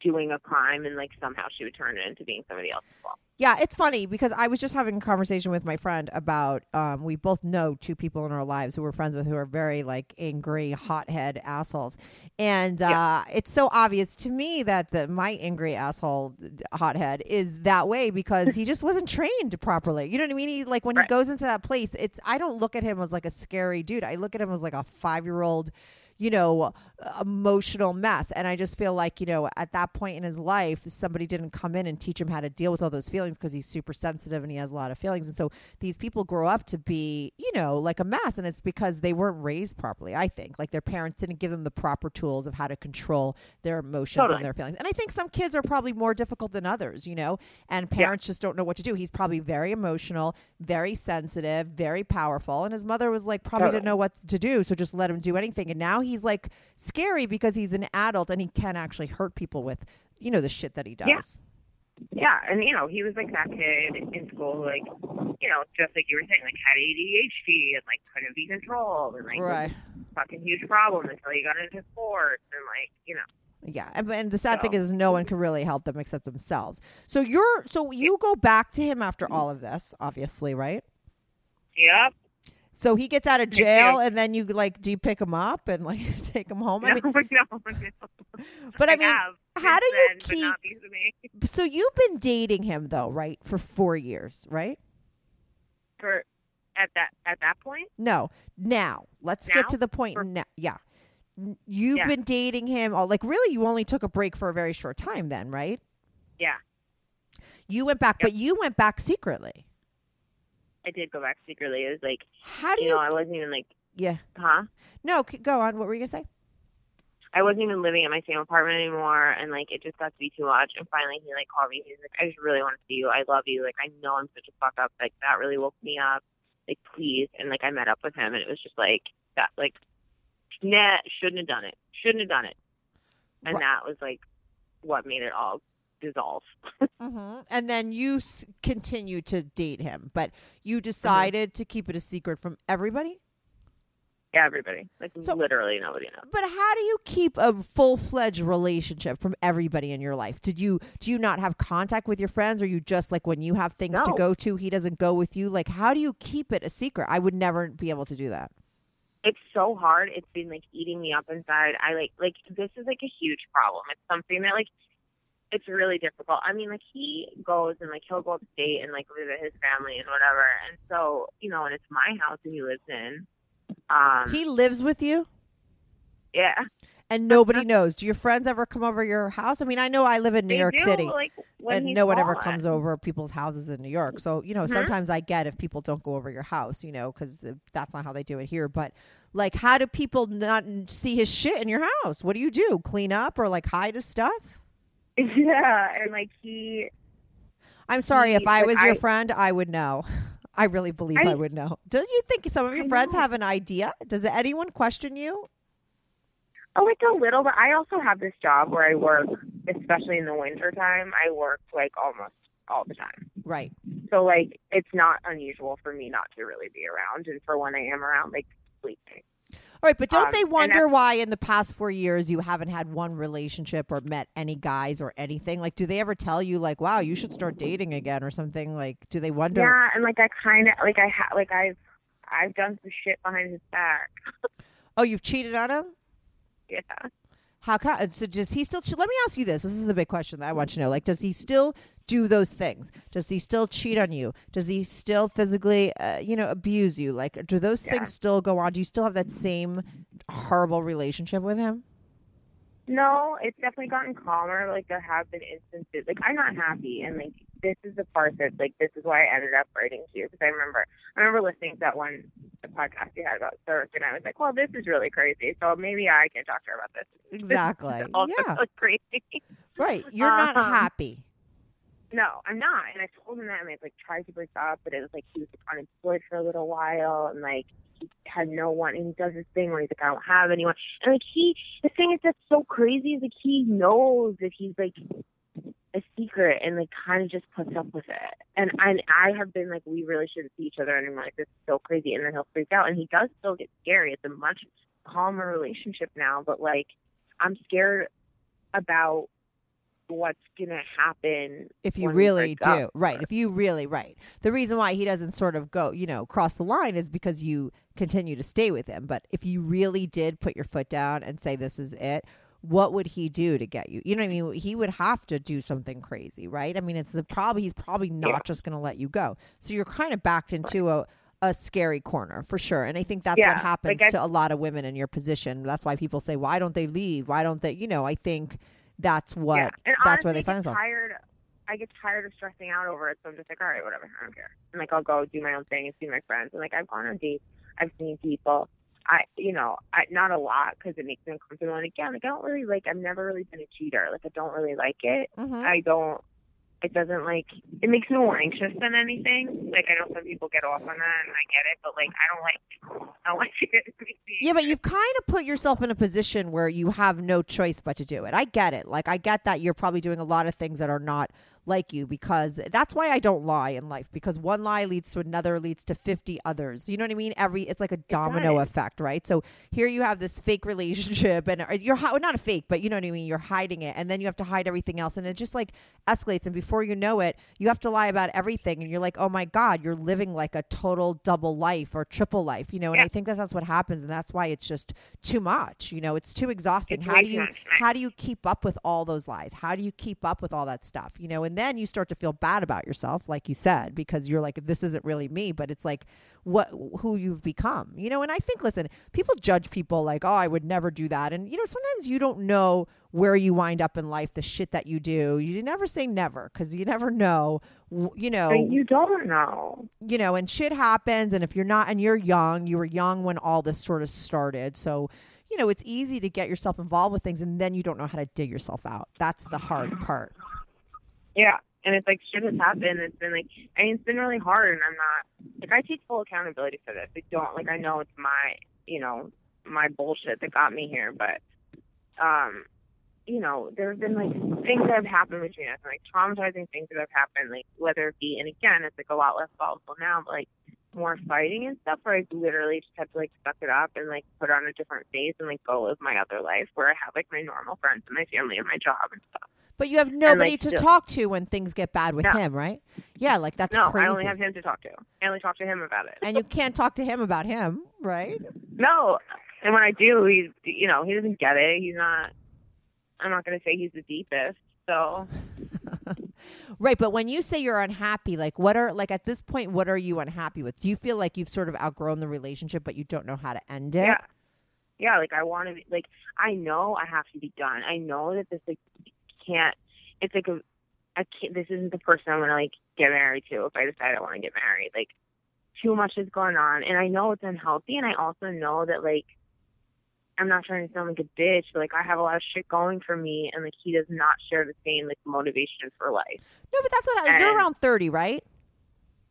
doing a crime, and like somehow she would turn it into being somebody else's fault. Yeah, it's funny because I was just having a conversation with my friend about um, we both know two people in our lives who we're friends with who are very like angry, hothead assholes, and uh, it's so obvious to me that the my angry asshole hothead is that way because he just wasn't trained properly. You know what I mean? He like when Right. he goes into that place, it's I don't look at him as like a scary dude. I look at him as like a five year old you know, emotional mess. And I just feel like, you know, at that point in his life, somebody didn't come in and teach him how to deal with all those feelings because he's super sensitive and he has a lot of feelings. And so these people grow up to be, you know, like a mess. And it's because they weren't raised properly, I think. Like their parents didn't give them the proper tools of how to control their emotions Totally. and their feelings. And I think some kids are probably more difficult than others, you know, and parents just don't know what to do. He's probably very emotional, very sensitive, very powerful. And his mother was like, probably didn't know what to do. So just let him do anything. And now he's like scary because he's an adult and he can actually hurt people with, you know, the shit that he does. Yeah. Yeah, and you know, he was like that kid in school, like you know, just like you were saying, like had ADHD and like couldn't be controlled, and like Right. fucking huge problem until he got into sports, and like you know, Yeah, and, and the sad thing is, no one can really help them except themselves. So you're, so you go back to him after all of this, obviously, right? yep. So he gets out of jail, and then you like, do you pick him up and like [laughs] take him home? I mean, [laughs] no, no, but I mean, have how do you then, keep? not because of me. [laughs] So you've been dating him though, right, for four years, right? For at that at that point, No, now let's get to the point. Or- now, yeah, you've Yeah. been dating him. Oh, like really? You only took a break for a very short time, then, right? yeah, You went back, Yep. but you went back secretly. I did go back secretly. It was like How do you you? know, I wasn't even like, yeah. huh? No, go on. What were you gonna say? I wasn't even living at my same apartment anymore, and like it just got to be too much. And finally, he like called me. He's like, "I just really want to see you. I love you. Like I know I'm such a fuck up. Like that really woke me up. Like please." And like I met up with him, and it was just like that. Like, nah, shouldn't have done it. Shouldn't have done it. And Right. that was like what made it all dissolve. [laughs] hmm And then you s- continue to date him, but you Mm-hmm. decided to keep it a secret from everybody. everybody. Like So- literally nobody knows. But how do you keep a full fledged relationship from everybody in your life? Did you do you not have contact with your friends, or you just like when you have things to go to, he doesn't go with you? Like, how do you keep it a secret? I would never be able to do that. it's so hard. It's been like eating me up inside. I like like this is like a huge problem. It's something that like it's really difficult. I mean, like he goes and like he'll go upstate and like visit his family and whatever. And so you know, and it's my house that he lives in. Um, He lives with you, yeah, and nobody [laughs] knows. Do your friends ever come over your house? I mean, I know I live in New they York do, City. Like and no one ever comes over people's houses in New York. So, you know, Mhm. sometimes I get if people don't go over your house, you know, because that's not how they do it here. But, like, how do people not see his shit in your house? What do you do? Clean up or, like, hide his stuff? [laughs] Yeah, and like he, I'm sorry. If I like, was your I- friend, I would know. [laughs] I really believe I, I- would know. Don't you think some of your I friends know. have an idea? Does anyone question you? oh, like a little. But I also have this job where I work, especially in the winter time. I work like almost all the time. Right. So like it's not unusual for me not to really be around and for when I am around like sleeping. All right, but don't Um, they wonder why in the past four years you haven't had one relationship or met any guys or anything? Like, do they ever tell you like, "Wow, you should start dating again" or something? Like, do they wonder? Yeah, and like I kind of like I ha- like I've I've done some shit behind his back. Oh, you've cheated on him. [laughs] Yeah. How come? So does he still? Let me ask you this. This is the big question that I want to know. Like, does he still do those things? Does he still cheat on you? Does he still physically, uh, you know, abuse you? Like, do those Yeah. things still go on? Do you still have that same horrible relationship with him? No, it's definitely gotten calmer. Like there have been instances. Like I'm not happy, and like this is the part that like this is why I ended up writing to you because I remember I remember listening to that one the podcast you had about Cirque, and I was like, well, this is really crazy. So maybe I can talk to her about this. [laughs] This Exactly. also Yeah. really [laughs] crazy. Right. You're not Um, happy. No, I'm not. And I told him that, and I like tried to break up, but it was like he was like, unemployed for a little while, and like he had no one. And he does this thing where he's like, I don't have anyone. And like he, the thing is that's so crazy is like he knows that he's like a secret, and like kind of just puts up with it. And I, I have been like, we really shouldn't see each other anymore. Like this is so crazy, and then he'll freak out, and he does still get scary. It's a much calmer relationship now, but like I'm scared about what's gonna happen if you really do. up. right if you really right. The reason why he doesn't sort of go you know cross the line is because you continue to stay with him. But if you really did put your foot down and say this is it what would he do to get you? You know what i mean? He would have to do something crazy right? I mean it's the probably he's probably not Yeah. just going to let you go. So you're kind of backed into a a scary corner for sure. And i think that's Yeah, what happens like I- to a lot of women in your position. That's why people say why don't they leave? Why don't they you know i think that's what yeah. And that's where they I find get themselves tired. I get tired of stressing out over it, so I'm just like, all right, whatever, I don't care. And like, I'll go do my own thing and see my friends. And like, I've gone on dates, I've seen people. I, you know, I not a lot because it makes me uncomfortable. And again, like, I don't really like. I've never really been a cheater. Like, I don't really like it. Mhm. I don't. It doesn't like. It makes me more anxious than anything. Like, I know some people get off on that, and I get it. But like, I don't like. I don't like it. Yeah, but you've kind of put yourself in a position where you have no choice but to do it. I get it. Like I get that you're probably doing a lot of things that are not like you because that's why I don't lie in life because one lie leads to another leads to 50 others. You know what I mean? Every it's like a domino effect, right? So here you have this fake relationship and uh, you're not a fake, but you know what I mean? You're hiding it and then you have to hide everything else and it just like escalates and before you know it, you have to lie about everything and you're like, "Oh my god, you're living like a total double life or triple life." You know, and Yeah. I think that that's what happens and that's why it's just too much. You know, it's too exhausting. It's how do you much. how do you keep up with all those lies? How do you keep up with all that stuff? You know, and then you start to feel bad about yourself, like you said, because you're like, this isn't really me, but it's like what who you've become. You know, and I think listen, people judge people like, oh, I would never do that. And you know, sometimes you don't know where you wind up in life, the shit that you do. You never say never because you never know. You know, Like, you don't know. you know, and shit happens. And if you're not, and you're young, you were young when all this sort of started. So, you know, it's easy to get yourself involved with things and then you don't know how to dig yourself out. That's the hard mm-hmm. part. Yeah. And it's like shit has happened. It's been like I mean it's been really hard and I'm not like I take full accountability for this. I don't like I know it's my you know, my bullshit that got me here, but um you know, there have been like things that have happened between us, like traumatizing things that have happened, like whether it be and again it's like a lot less volatile now, but like more fighting and stuff where I literally just have to like suck it up and like put on a different face and like go live my other life where I have like my normal friends and my family and my job and stuff. But you have nobody like, to still- talk to when things get bad with No. him, right? Yeah, like that's no, crazy. I only have him to talk to. I only talk to him about it. and you can't talk to him about him, right? No, and when I do, he's you know he doesn't get it. He's not. I'm not gonna say he's the deepest. So [laughs] right, but when you say you're unhappy, like what are like at this point what are you unhappy with? Do you feel like you've sort of outgrown the relationship but you don't know how to end it? yeah, yeah. Like I want to be like I know I have to be done. I know that this like can't. It's like a. I can't. This isn't the person I'm gonna like get married to if I decide I want to get married. Like too much is going on, and I know it's unhealthy, and I also know that like. I'm not trying to sound like a bitch, but like I have a lot of shit going for me, and like he does not share the same like motivation for life. No, but that's what I, you're around 30, right?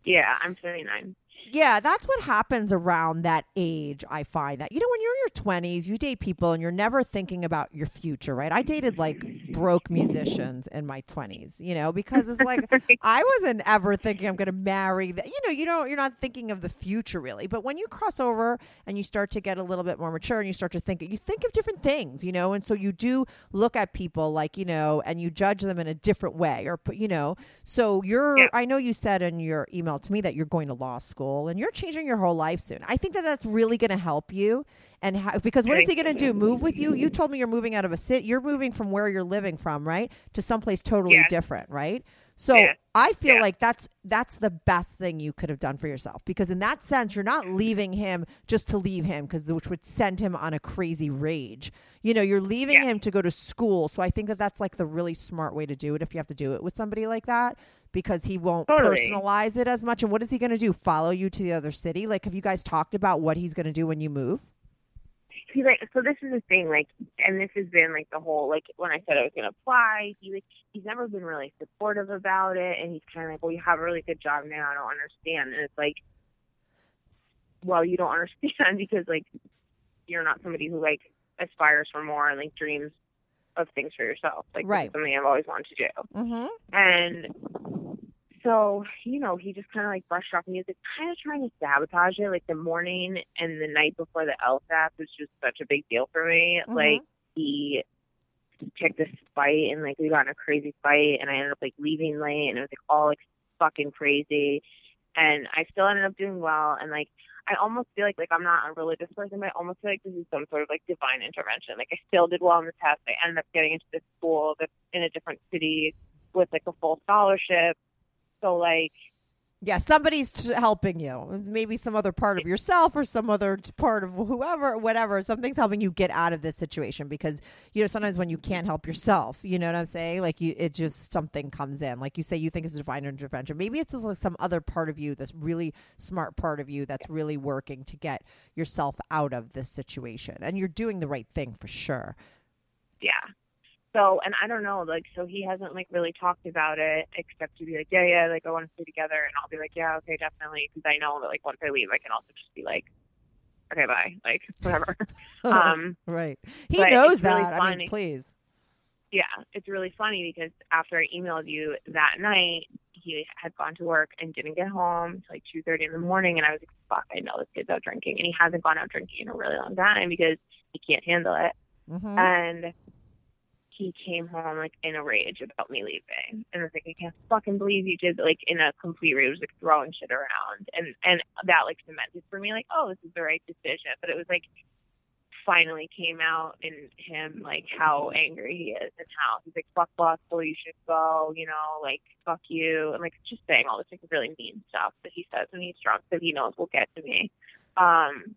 Yeah, I'm 29. Yeah, that's what happens around that age. I find that you know when you're in your 20s, you date people and you're never thinking about your future, right? I dated like broke musicians in my 20s, you know, because it's like [laughs] I wasn't ever thinking I'm going to marry that. You know, you don't you're not thinking of the future really. But when you cross over and you start to get a little bit more mature and you start to think you think of different things, you know, and so you do look at people like, you know, and you judge them in a different way or you know. So you're Yeah. I know you said in your email to me that you're going to law school school and you're changing your whole life soon. I think that that's really going to help you. And how, because what is he going to do? Move with you? You told me you're moving out of a city. You're moving from where you're living from, right, to someplace totally different, right? So Yeah. I feel Yeah. like that's that's the best thing you could have done for yourself because in that sense you're not leaving him just to leave him because which would send him on a crazy rage. You know, you're leaving Yeah. him to go to school. So I think that that's like the really smart way to do it if you have to do it with somebody like that because he won't Totally. personalize it as much. And what is he going to do? Follow you to the other city? Like have you guys talked about what he's going to do when you move? He like so this is the thing like and this has been like the whole like when i said i was to apply he like he's never been really supportive about it and he's kind of like well you have a really good job now i don't understand and it's like well you don't [laughs] understand because like you're not somebody who like aspires for more and like dreams of things for yourself like Right. something i've always wanted to do Mm-hmm. and so, you know, he just kind of like brushed off and he was like kind of trying to sabotage it. Like the morning and the night before the LSAT was just such a big deal for me. Mhm. Like he picked this fight and like we got in a crazy fight and I ended up like leaving late and it was like all like fucking crazy. And I still ended up doing well and like I almost feel like like I'm not a religious person, but I almost feel like this is some sort of like divine intervention. Like I still did well on the test. I ended up getting into this school that's in a different city with like a full scholarship. So like Yeah, somebody's t- helping you. Maybe some other part of yourself or some other part of whoever, whatever. Something's helping you get out of this situation because you know sometimes when you can't help yourself, you know what I'm saying? Like you, it just something comes in. Like you say, you think it's a divine intervention. Maybe it's just like some other part of you, this really smart part of you that's really working to get yourself out of this situation, and you're doing the right thing for sure. yeah. So and I don't know, like so he hasn't like really talked about it except to be like, yeah, yeah, like I want to stay together, and I'll be like, yeah, okay, definitely, because I know that like once I leave, I can also just be like, okay, bye, [laughs] like whatever. [laughs] um, right? He knows it's really that. I mean, please. yeah, it's really funny because after I emailed you that night, he had gone to work and didn't get home until like two thirty in the morning, and I was like, fuck, I know this kid's out drinking, and he hasn't gone out drinking in a really long time because he can't handle it. hmm and he came home like in a rage about me leaving. And I was like I can't fucking believe you did like in a complete rage like throwing shit around. And and that like cemented for me like oh this is the right decision. But it was like finally came out in him like how angry he is and how he's like fuck boss you should go you know like fuck you. And like just saying all this like really mean stuff that he says when he's drunk that he knows will get to me. Um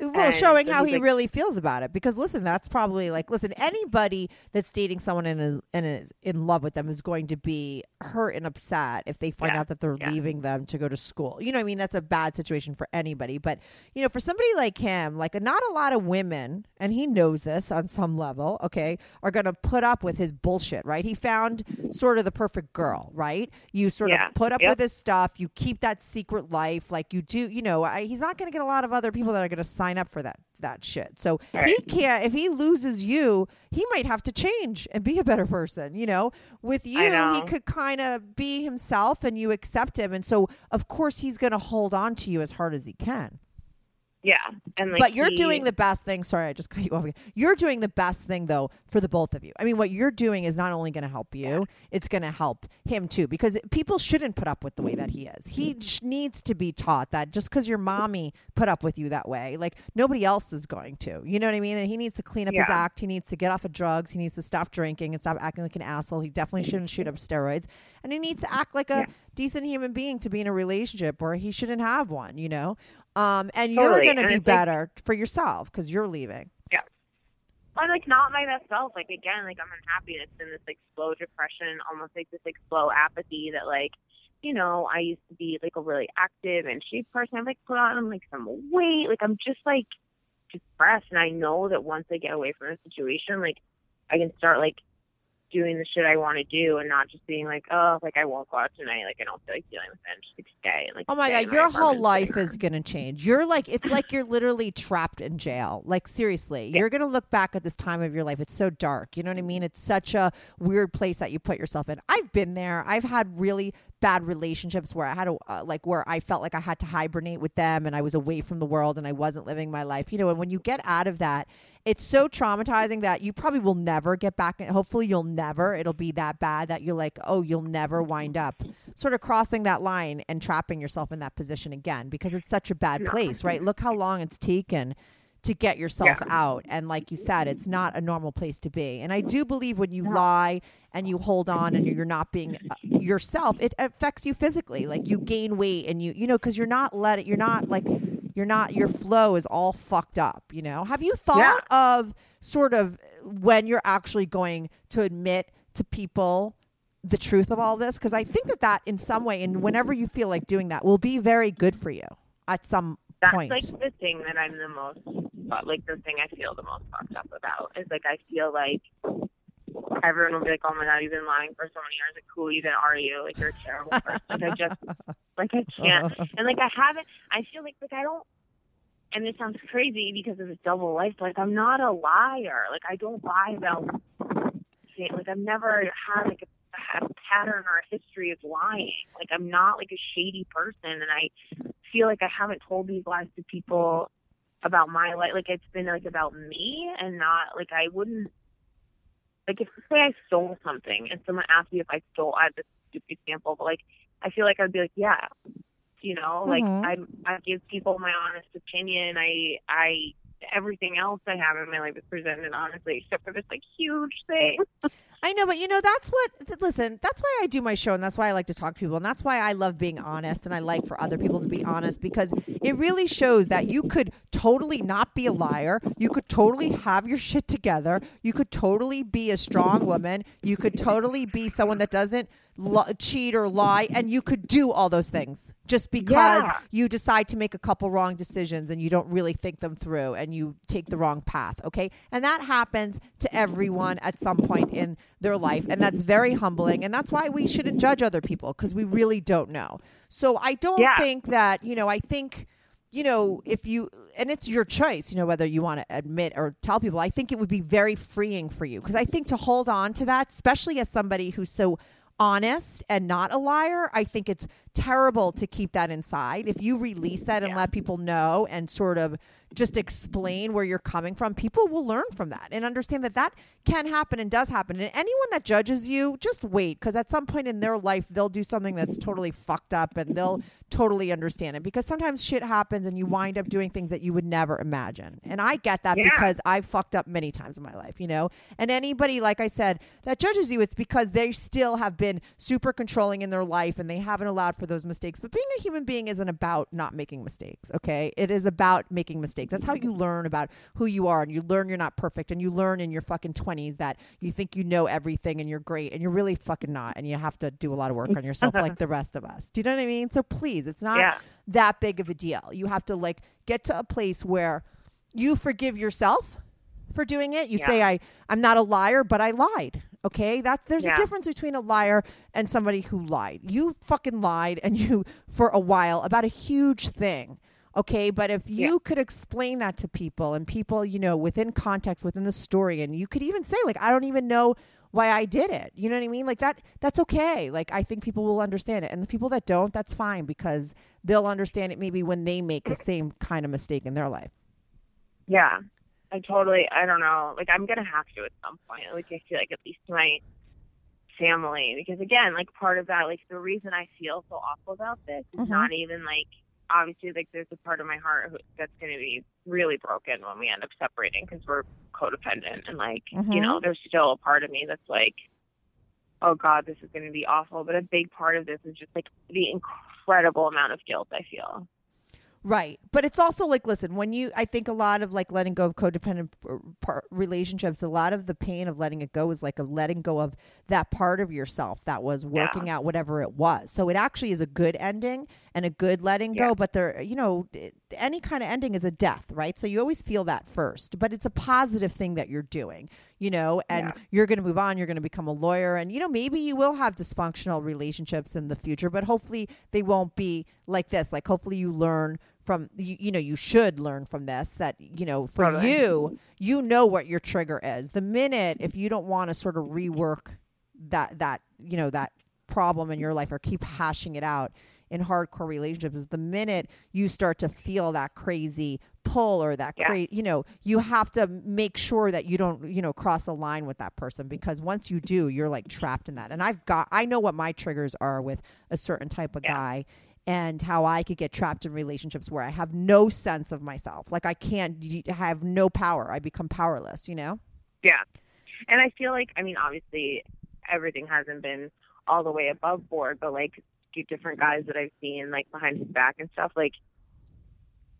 Well, showing how he like- really feels about it. Because listen, that's probably like listen, anybody that's dating someone and is and is in love with them is going to be hurt and upset if they find Yeah, out that they're yeah. leaving them to go to school. You know, what I mean, that's a bad situation for anybody. But you know, for somebody like him, like not a lot of women, and he knows this on some level, okay, are going to put up with his bullshit. Right? He found sort of the perfect girl. Right? You sort Yeah, of put up yep. with his stuff. You keep that secret life, like you do. You know, I, he's not going to get a lot of other people that are going to sign up for that that shit. So he can't. If he loses you, he might have to change and be a better person. You know, with you, he could kind of be himself, and you accept him. And so, of course, he's going to hold on to you as hard as he can. Yeah and like but you're he- doing the best thing. Sorry, I just cut you off. Again. You're doing the best thing though for the both of you. I mean, what you're doing is not only going to help you, it's going to help him too. Because people shouldn't put up with the way that he is. He mm-hmm. sh- needs to be taught that just because your mommy put up with you that way, like nobody else is going to. You know what I mean? And he needs to clean up his act. He needs to get off of drugs. He needs to stop drinking and stop acting like an asshole. He definitely mm-hmm. shouldn't shoot up steroids. And he needs to act like a Yeah. decent human being to be in a relationship where he shouldn't have one. You know. Um, and you're going to be it's like- better for yourself because you're leaving. Yeah. I'm like not my best self. Like again, like I'm unhappy. and It's been this like slow depression, almost like this like slow apathy that like, you know, I used to be like a really active and shape person. I've like put on like some weight. Like I'm just like depressed, and I know that once I get away from the situation, like I can start like doing the shit I want to do and not just being like, oh, like I won't go out tonight. Like I don't feel like dealing with it. And just like stay and like. Oh my god, in your whole life is going to change. You're like it's like you're literally trapped in jail. Like seriously. You're going to look back at this time of your life. It's so dark. You know what I mean? It's such a weird place that you put yourself in. I've been there. I've had really bad relationships where I had to uh, like where I felt like I had to hibernate with them and I was away from the world and I wasn't living my life. You know, and when you get out of that, it's so traumatizing that you probably will never get back. And Hopefully, you'll never. It'll be that bad that you're like, oh, you'll never wind up sort of crossing that line and trapping yourself in that position again because it's such a bad place, right? Look how long it's taken to get yourself Yeah. out. And like you said, it's not a normal place to be. And I do believe when you lie and you hold on and you're not being uh, yourself, it affects you physically. Like you gain weight and you, you know, because you're not let it, you're not like, you're not, your flow is all fucked up, you know? Have you thought of sort of when you're actually going to admit to people the truth of all this? Because I think that that in some way, and whenever you feel like doing that, will be very good for you at some point. That's point. like the thing that I'm the most, like the thing I feel the most fucked up about is like I feel like everyone will be like, "Oh my god, you've been lying for so many years. Like, who even are you? Like, you're a terrible person." like, I just, [laughs] like, I can't, and like, I haven't. I feel like, like I don't. And this sounds crazy because of this double life. but, Like, I'm not a liar. Like, I don't lie about. Like, I've never had like a, a pattern or a history of lying. Like, I'm not like a shady person, and I feel like I haven't told these lies to people about my life. Like it's been like about me and not like I wouldn't like if say I stole something and someone asked me if I stole I have this stupid example, but like I feel like I'd be like, Yeah. You know, like Mhm. I I give people my honest opinion. I I everything else I have in my life is presented honestly, except for this like huge thing. [laughs] I know, but you know, that's what, th- listen, that's why I do my show and that's why I like to talk to people. And that's why I love being honest and I like for other people to be honest because it really shows that you could totally not be a liar. You could totally have your shit together. You could totally be a strong woman. You could totally be someone that doesn't cheat or lie. And you could do all those things just because Yeah. you decide to make a couple wrong decisions and you don't really think them through and you take the wrong path. Okay. And that happens to everyone at some point in their life. And that's very humbling. And that's why we shouldn't judge other people because we really don't know. So I don't Yeah. think that, you know, I think. You know, if you, and it's your choice, you know, whether you want to admit or tell people, I think it would be very freeing for you. Because I think to hold on to that, especially as somebody who's so honest and not a liar, I think it's terrible to keep that inside. If you release that and let people know and sort of just explain where you're coming from, people will learn from that and understand that that can happen and does happen. And anyone that judges you, just wait because at some point in their life, they'll do something that's totally fucked up and they'll totally understand it because sometimes shit happens and you wind up doing things that you would never imagine. And I get that Yeah. because I've fucked up many times in my life, you know? And anybody, like I said, that judges you, it's because they still have been super controlling in their life and they haven't allowed for those mistakes. But being a human being isn't about not making mistakes, okay? It is about making mistakes. That's how you learn about who you are and you learn you're not perfect and you learn in your fucking 20s that you think you know everything and you're great and you're really fucking not and you have to do a lot of work on yourself like [laughs] the rest of us. Do you know what I mean? So please, it's not Yeah. that big of a deal. You have to like get to a place where you forgive yourself for doing it. You Yeah. say I I'm not a liar, but I lied. Okay? That there's a difference between a liar and somebody who lied. You fucking lied and you for a while about a huge thing. Okay, but if you Yeah. could explain that to people and people, you know, within context, within the story, and you could even say, like, I don't even know why I did it. You know what I mean? Like that that's okay. Like I think people will understand it. And the people that don't, that's fine because they'll understand it maybe when they make the same kind of mistake in their life. Yeah. I totally I don't know. Like I'm gonna have to at some point. Like I feel like at least my family because again, like part of that, like the reason I feel so awful about this is Mhm. not even like obviously like there's a part of my heart who, that's going to be really broken when we end up separating because we're codependent and like Mhm. you know there's still a part of me that's like oh god this is going to be awful but a big part of this is just like the incredible amount of guilt i feel Right. But it's also like, listen, when you, I think a lot of like letting go of codependent relationships, a lot of the pain of letting it go is like a letting go of that part of yourself that was working out whatever it was. So it actually is a good ending and a good letting Yeah. go. But there, you know, any kind of ending is a death, right? So you always feel that first, but it's a positive thing that you're doing, you know, and Yeah. you're going to move on. You're going to become a lawyer. And, you know, maybe you will have dysfunctional relationships in the future, but hopefully they won't be like this. Like, hopefully you learn from, you, you know, you should learn from this that, you know, for Totally. you, you know what your trigger is. The minute, if you don't want to sort of rework that, that, you know, that problem in your life or keep hashing it out, in hardcore relationships is the minute you start to feel that crazy pull or that Yeah. crazy, you know, you have to make sure that you don't, you know, cross a line with that person because once you do, you're like trapped in that. And I've got, I know what my triggers are with a certain type of Yeah. guy and how I could get trapped in relationships where I have no sense of myself. Like I can't have no power. I become powerless, you know? Yeah. And I feel like, I mean, obviously, everything hasn't been all the way above board, but like different guys that I've seen, like behind his back and stuff, like,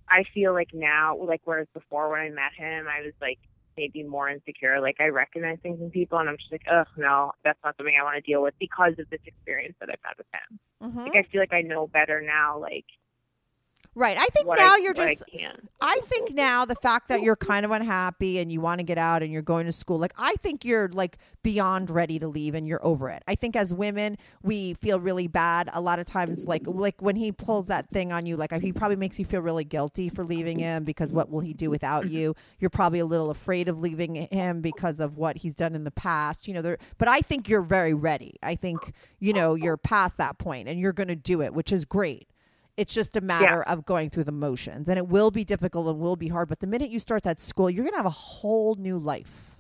I feel like now, like, whereas before when I met him, I was like maybe more insecure. Like, I recognize things in people, and I'm just like, oh, no, that's not something I want to deal with because of this experience that I've had with him. Mm-hmm. Like, I feel like I know better now, like, Right. I think now I, you're just I. I think now the fact that you're kind of unhappy and you want to get out and you're going to school, like I think you're like beyond ready to leave and you're over it. I think as women, we feel really bad a lot of times. Like like when he pulls that thing on you, like he probably makes you feel really guilty for leaving him because what will he do without you? You're probably a little afraid of leaving him because of what he's done in the past. You know, there. But I think you're very ready. I think you know you're past that point and you're going to do it, which is great. It's just a matter of going through the motions. And it will be difficult and will be hard. But the minute you start that school, you're going to have a whole new life.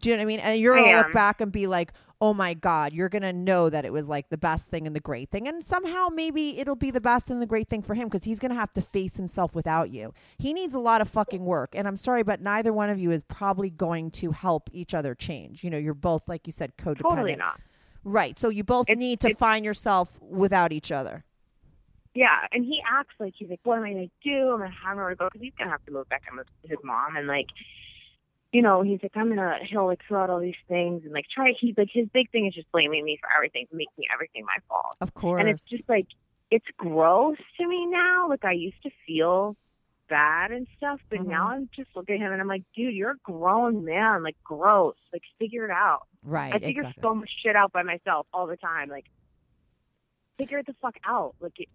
Do you know what I mean? And you're going to look back and be like, oh my God, you're going to know that it was like the best thing and the great thing. And somehow maybe it'll be the best and the great thing for him because he's going to have to face himself without you. He needs a lot of fucking work. And I'm sorry, but neither one of you is probably going to help each other change. You know, you're both, like you said, codependent. Totally not. Right. So you both It's- need to find yourself without each other. Yeah, and he acts like he's like, what am I gonna do? I'm gonna have nowhere to go because he's gonna have to move back in with his mom, and like, you know, he's like, I'm gonna, he'll like throw out all these things and like try. He's like, his big thing is just blaming me for everything, making everything my fault, Of course. and it's just like, it's gross to me now. Like I used to feel bad and stuff, but Mhm. now I'm just looking at him and I'm like, dude, you're a grown man. Like gross. Like figure it out. right. I figure exactly. so much shit out by myself all the time. Like figure it the fuck out. Like it,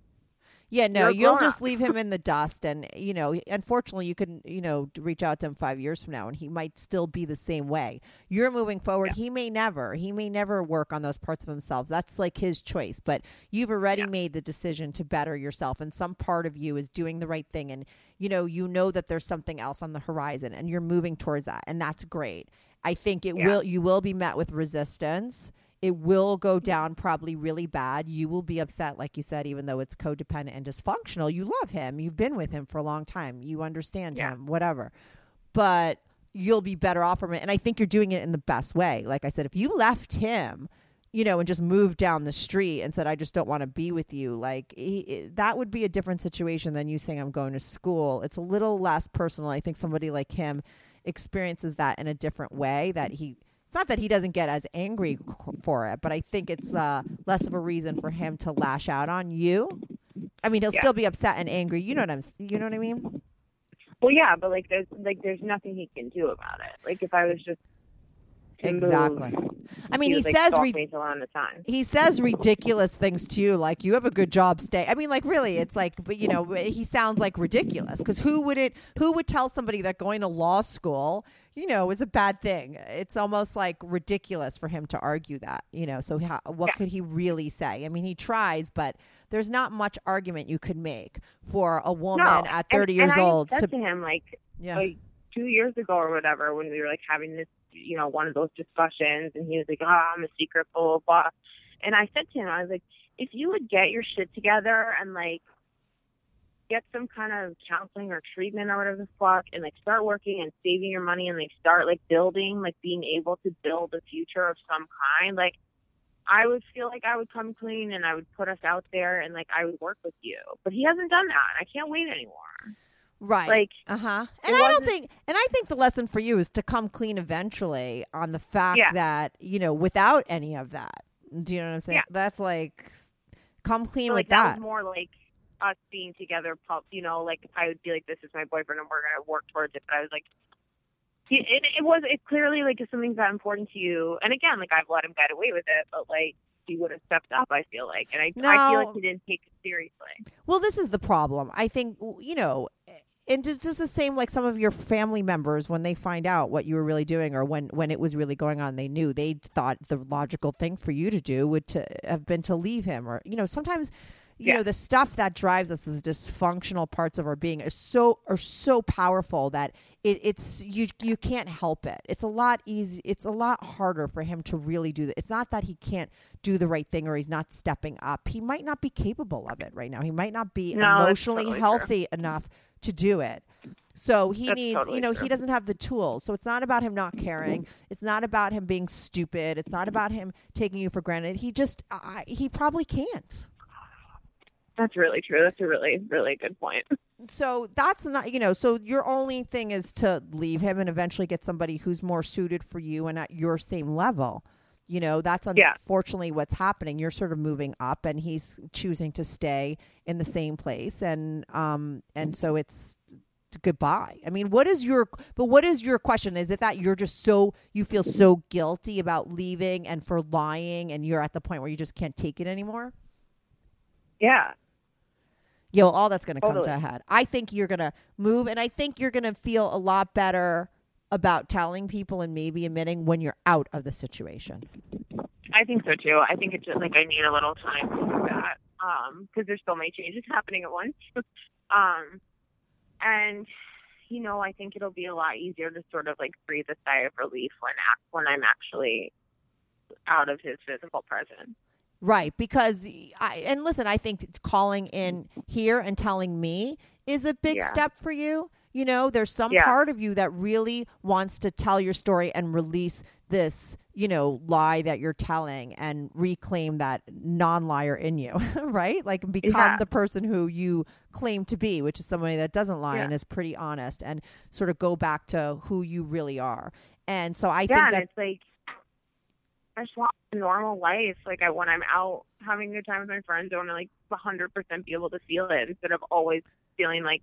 Yeah, no, a you'll just leave him [laughs] in the dust, and you know, unfortunately, you can, you know, reach out to him five years from now, and he might still be the same way. You're moving forward. He may never. He may never work on those parts of himself. That's like his choice. But you've already Yeah. made the decision to better yourself, and some part of you is doing the right thing, and you know, you know that there's something else on the horizon, and you're moving towards that, and that's great. I think it Yeah. will. You will be met with resistance it will go down probably really bad. You will be upset, like you said, even though it's codependent and dysfunctional. You love him. You've been with him for a long time. You understand Yeah. him, whatever. But you'll be better off from it. And I think you're doing it in the best way. Like I said, if you left him, you know, and just moved down the street and said, I just don't want to be with you, like he, that would be a different situation than you saying, I'm going to school. It's a little less personal. I think somebody like him experiences that in a different way that he it's not that he doesn't get as angry for it, but I think it's uh, less of a reason for him to lash out on you. I mean, he'll Yeah. still be upset and angry. You know what I'm, you know what I mean? Well, yeah, but like there's like there's nothing he can do about it. Like if I was just move, Exactly. I mean, he, like, says stalk re- me till the time. he says ridiculous things to you, like you have a good job, stay. I mean, like really, it's like, but you know, he sounds like ridiculous because who would it? Who would tell somebody that going to law school, you know, is a bad thing? It's almost like ridiculous for him to argue that, you know. So how, what Yeah. could he really say? I mean, he tries, but there's not much argument you could make for a woman no, at and- 30 years and I old. said To, to him like yeah, like two years ago or whatever when we were like having this, you know, one of those discussions, and he was like, "Ah, I'm a secret, blah blah blah," and I said to him, I was like, if you would get your shit together and like get some kind of counseling or treatment or whatever the fuck and like start working and saving your money and like start like building like being able to build a future of some kind like I would feel like I would come clean and I would put us out there and like I would work with you. But he hasn't done that. I can't wait anymore. Right. Like Uh huh. And I don't think, and I think the lesson for you is to come clean eventually on the fact Yeah. that you know without any of that. Do you know what I'm saying? Yeah. That's like come clean so, with like that that. was more like us being together you know, like I would be like, This is my boyfriend and we're gonna work towards it but I was like it, it was it clearly like if something's that important to you and again like I've let him get away with it but like he would have stepped up I feel like and I I feel like he didn't take it seriously. Well, this is the problem. I think you know, and just, just the same like some of your family members when they find out what you were really doing or when when it was really going on, they knew they thought the logical thing for you to do would to have been to leave him or you know sometimes you Yeah. know the stuff that drives us the dysfunctional parts of our being is so are so powerful that it, it's you you can't help it it's a lot easy it's a lot harder for him to really do that it's not that he can't do the right thing or he's not stepping up he might not be capable of it right now he might not be No, emotionally totally true. healthy enough to do it so he That's needs, totally you know, he doesn't have the tools. So it's not about him not caring. Mm-hmm. It's not about him being stupid. It's not about him taking you for granted. He just, I, he probably can't. That's really true. That's a really, really good point. So that's not, you know, so your only thing is to leave him and eventually get somebody who's more suited for you and at your same level. You know, that's Yeah. unfortunately what's happening. You're sort of moving up and he's choosing to stay in the same place and um and so it's goodbye. I mean, what is your but what is your question? Is it that you're just so you feel so guilty about leaving and for lying and you're at the point where you just can't take it anymore? Yeah. Yo, all that's going to come to a head. I think you're going to move, and I think you're going to feel a lot better about telling people and maybe admitting when you're out of the situation. I think so too. I think it's just like I need a little time to do that. Um, because there's so many changes happening at once. [laughs] um, and you know, I think it'll be a lot easier to sort of like breathe a sigh of relief when when I'm actually out of his physical presence. Right, because I and listen, I think calling in here and telling me is a big Yeah. step for you. You know, there's some Yeah. part of you that really wants to tell your story and release this, you know, lie that you're telling and reclaim that non-liar in you, [laughs] right? Like become Yeah. the person who you claim to be, which is somebody that doesn't lie Yeah. and is pretty honest and sort of go back to who you really are. And so I think and that it's like I just want a normal life. Like I when I'm out having a good time with my friends, I want to like 100 percent be able to feel it instead of always feeling like,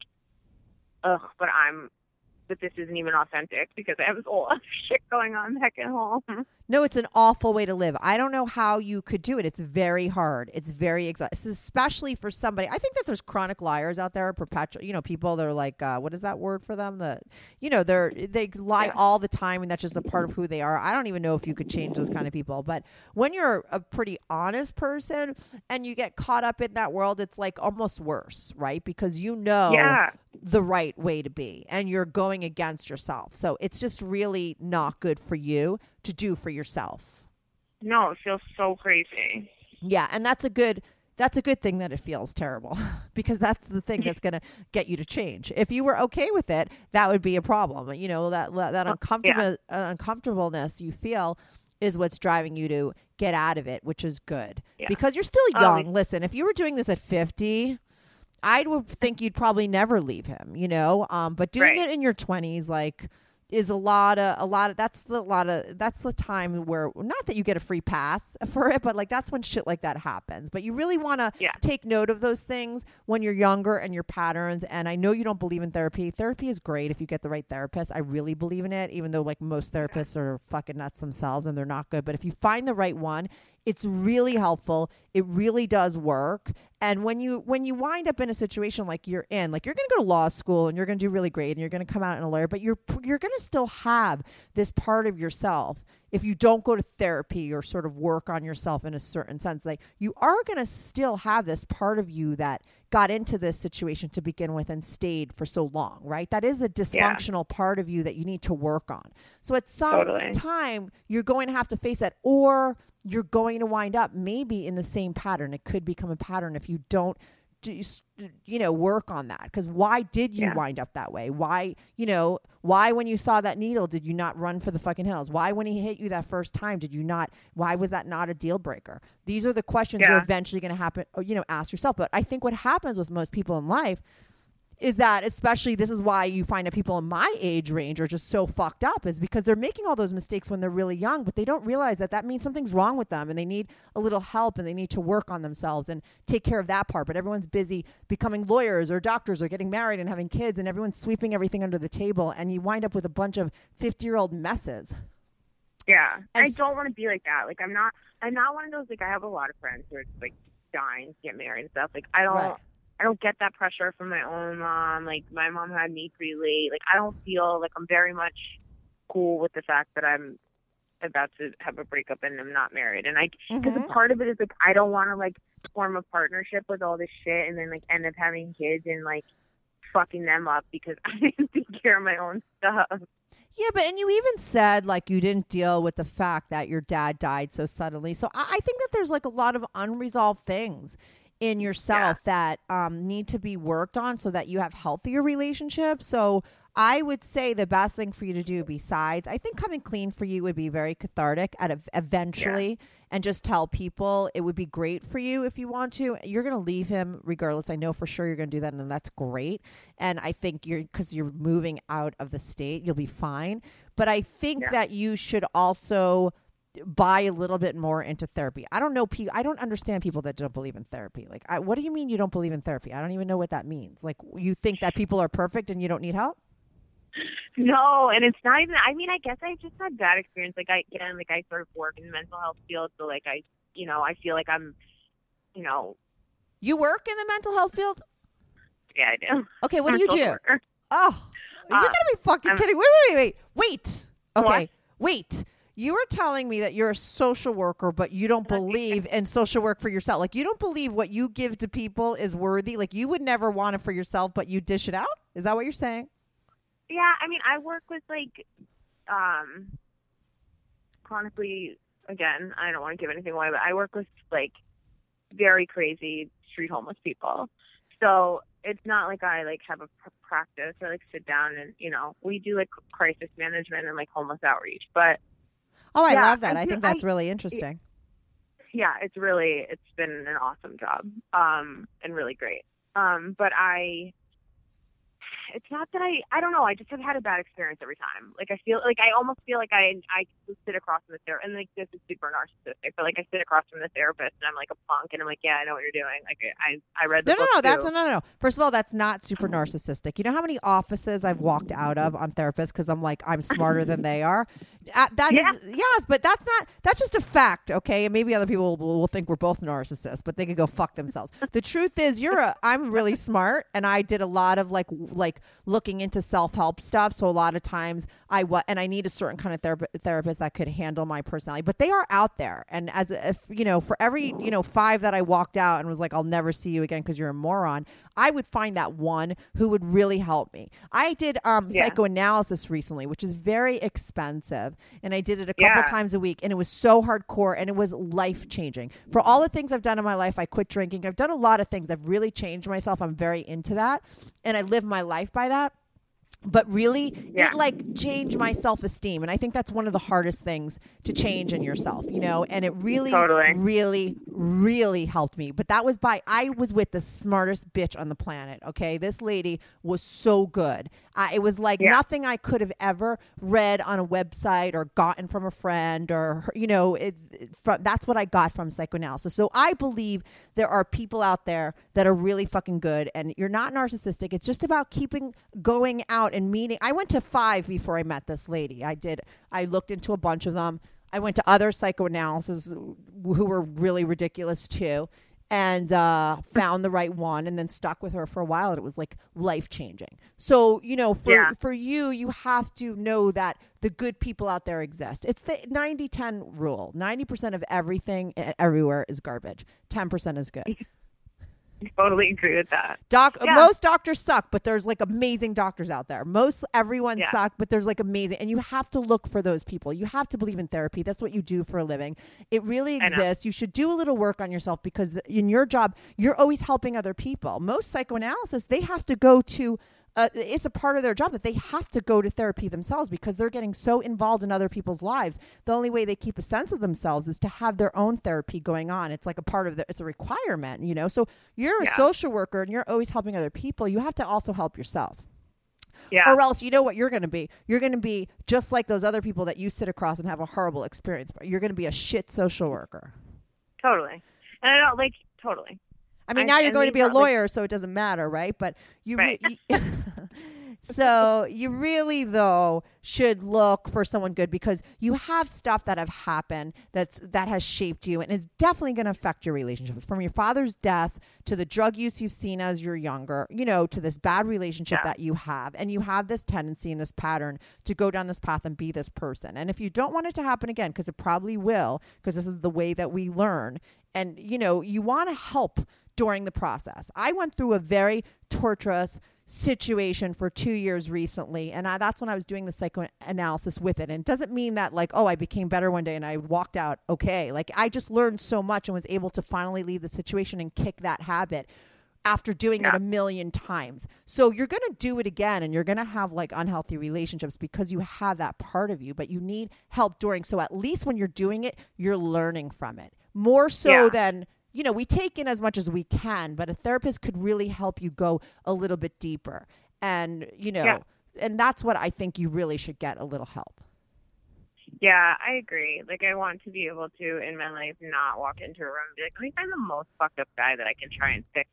ugh, but I'm, but this isn't even authentic because I have this whole [laughs] other shit going on back at home. No, it's an awful way to live. I don't know how you could do it. It's very hard. It's very exhausting, especially for somebody. I think that there's chronic liars out there, perpetual. You know, people that are like, uh, what is that word for them? That you know, they're they lie Yeah. all the time, and that's just a part of who they are. I don't even know if you could change those kind of people. But when you're a pretty honest person and you get caught up in that world, it's like almost worse, right? Because you know Yeah. the right way to be and you're going against yourself. So it's just really not good for you to do for yourself. No, it feels so crazy. Yeah, and that's a good that's a good thing that it feels terrible [laughs] because that's the thing that's going to get you to change. If you were okay with it, that would be a problem. You know, that that uncomfortable uh, uncomfortableness you feel is what's driving you to get out of it, which is good. Yeah. Because you're still Oh, young. Listen, if you were doing this at 50, I would think you'd probably never leave him, you know? Um, but doing Right. it in your 20s like is a lot of a lot of that's the lot of that's the time where not that you get a free pass for it but like that's when shit like that happens but you really want to Yeah. take note of those things when you're younger and your patterns and i know you don't believe in therapy therapy is great if you get the right therapist i really believe in it even though like most therapists are fucking nuts themselves and they're not good but if you find the right one it's really helpful. It really does work. And when you when you wind up in a situation like you're in like you're going to go to law school and you're going to do really great and you're going to come out in a lawyer but you're you're going to still have this part of yourself if you don't go to therapy or sort of work on yourself in a certain sense like you are going to still have this part of you that got into this situation to begin with and stayed for so long right? That is a dysfunctional part of you that you need to work on. So at some Totally. time you're going to have to face that or you're going to wind up maybe in the same pattern. It could become a pattern if you don't do, you know work on that? Because why did you Yeah. wind up that way? Why you know why when you saw that needle did you not run for the fucking hills? Why when he hit you that first time did you not why was that not a deal breaker? These are the questions you're eventually going to happen you know ask yourself. But i think what happens with most people in life is that especially this is why you find that people in my age range are just so fucked up is because they're making all those mistakes when they're really young but they don't realize that that means something's wrong with them and they need a little help and they need to work on themselves and take care of that part but everyone's busy becoming lawyers or doctors or getting married and having kids and everyone's sweeping everything under the table and you wind up with a bunch of 50 year old messes Yeah. And I don't want to be like that. Like I'm not I'm not one of those like I have a lot of friends who are like dying to get married and stuff. Like I don't Right. I don't get that pressure from my own mom. Like my mom had me pretty late. Like I don't feel like I'm very much cool with the fact that I'm about to have a breakup and I'm not married. And I because Mhm. a part of it is like I don't want to like form a partnership with all this shit and then like end up having kids and like fucking them up because [laughs] I didn't take care of my own stuff. Yeah, but and you even said like you didn't deal with the fact that your dad died so suddenly. So I, I think that there's like a lot of unresolved things in yourself that um, need to be worked on so that you have healthier relationships. So I would say the best thing for you to do, besides, I think coming clean for you would be very cathartic at a, eventually, and just tell people it would be great for you if you want to. You're going to leave him regardless. I know for sure you're going to do that, and that's great. And I think you're because you're moving out of the state, you'll be fine. But I think Yeah. that you should also buy a little bit more into therapy. I don't know people I don't understand people that don't believe in therapy. Like I, what do you mean you don't believe in therapy? I don't even know what that means. Like you think that people are perfect and you don't need help? No, and it's not even. I mean, I guess I just had bad experience. Like I again, like I sort of work in the mental health field, so like I, you know, I feel like I'm, you know, You work in the mental health field? yeah, I do. Okay, what do you do? worker. Oh, you're Uh, gonna be fucking I'm- kidding. Wait, wait, wait, wait. What? Okay, wait. You were telling me that you're a social worker, but you don't believe in social work for yourself. Like you don't believe what you give to people is worthy. Like you would never want it for yourself, but you dish it out. Is that what you're saying? Yeah, I mean, I work with like, um, chronically. Again, I don't want to give anything away, but I work with like very crazy street homeless people. So it's not like I like have a pr- practice or like sit down and you know we do like crisis management and like homeless outreach. But Oh, I Yeah, love that. I I, think that's I- really interesting. yeah, it's really it's been an awesome job, um, and really great. Um, but I, it's not that I I don't know. I just have had a bad experience every time. Like I feel like I almost feel like I I sit across from the therapist, and like this is super narcissistic, but like I sit across from the therapist and I'm like a punk, and I'm like, yeah, I know what you're doing. Like I I read the No, no, no. That's no, no, no. First of all, that's not super narcissistic. You know how many offices I've walked out of on therapists because I'm like I'm smarter than they are. Uh, that is Yeah. yes, but that's not. That's just a fact, okay? And maybe other people will, will think we're both narcissists, but they can go fuck themselves. the truth is, you're a. I'm really smart, and I did a lot of like w- like looking into self help stuff. So a lot of times I what and I need a certain kind of therapi- therapist that could handle my personality. But they are out there, and as if you know, for every you know five that I walked out and was like, I'll never see you again because you're a moron. I would find that one who would really help me. I did um, Yeah. psychoanalysis recently, which is very expensive, and I did it a couple Yeah. times a week, and it was so hardcore and it was life changing. For all the things I've done in my life, I quit drinking. I've done a lot of things. I've really changed myself. I'm very into that, and I live my life by that but really Yeah. it like changed my self-esteem and i think that's one of the hardest things to change in yourself you know and it really Totally. really really helped me but that was by i was with the smartest bitch on the planet okay this lady was so good uh, it was like Yeah. nothing i could have ever read on a website or gotten from a friend or you know it, it- from, that's what i got from psychoanalysis so i believe there are people out there that are really fucking good and you're not narcissistic it's just about keeping going out and meeting i went to five before i met this lady. I did i looked into a bunch of them. I went to other psychoanalysis who were really ridiculous too and uh, found the right one and then stuck with her for a while and it was like life changing so you know for Yeah. for you you have to know that the good people out there exist. It's the 90-10 rule. 90% of everything e- everywhere is garbage. 10% is good [laughs] totally agree with that. Doc, Yeah. most doctors suck, but there's like amazing doctors out there. Most everyone Yeah. suck, but there's like amazing, and you have to look for those people. You have to believe in therapy. That's what you do for a living. It really exists. You should do a little work on yourself because in your job, you're always helping other people. Most psychoanalysis, they have to go to. Uh, it's a part of their job that they have to go to therapy themselves because they're getting so involved in other people's lives. The only way they keep a sense of themselves is to have their own therapy going on. It's like a part of the, it's a requirement, you know. So you're a social worker and you're always helping other people. You have to also help yourself Yeah. or else you know what you're going to be you're going to be just like those other people that you sit across and have a horrible experience but you're going to be a shit social worker totally. And I don't like totally. I mean I- now you're going to be a lawyer so it doesn't matter right but you, re- Right. you [laughs] so you really though should look for someone good because you have stuff that have happened that's that has shaped you and is definitely going to affect your relationships from your father's death to the drug use you've seen as you're younger you know to this bad relationship Yeah. that you have and you have this tendency and this pattern to go down this path and be this person and if you don't want it to happen again because it probably will because this is the way that we learn and you know you want to help during the process. I went through a very torturous situation for two years recently and I, that's when i was doing the psychoanalysis with it. And it doesn't mean that like oh i became better one day and i walked out okay. Like i just learned so much and was able to finally leave the situation and kick that habit after doing it a million times. So you're going to do it again and you're going to have like unhealthy relationships because you have that part of you but you need help during so at least when you're doing it you're learning from it. More so Yeah. than you know, we take in as much as we can, but a therapist could really help you go a little bit deeper. And, you know, Yeah. and that's what I think you really should get a little help. Yeah, I agree. Like, I want to be able to, in my life, not walk into a room and be like, let me find the most fucked up guy that I can try and fix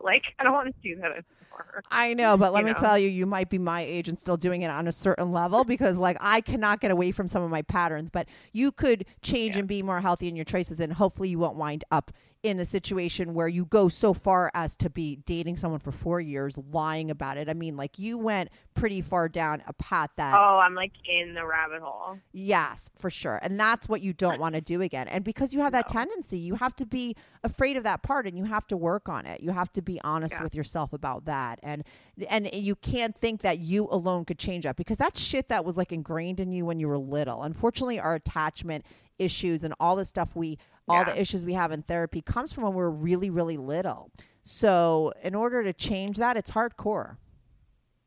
Like, I don't want to do that anymore. I know, but let You me know? tell you, you might be my age and still doing it on a certain level because, like, I cannot get away from some of my patterns. But you could change and be more healthy in your choices, and hopefully, you won't wind up in the situation where you go so far as to be dating someone for four years, lying about it. I mean, like, you went pretty far down a path that. Oh, I'm like in the rabbit hole. Yes, for sure. And that's what you don't want to do again. And because you have that tendency, you have to be afraid of that part and you have to work on it. You have to be honest Yeah. with yourself about that. And and you can't think that you alone could change that because that's shit that was like ingrained in you when you were little. Unfortunately, our attachment issues and all the stuff we all Yeah. the issues we have in therapy comes from when we're really really little. So, in order to change that, it's hardcore.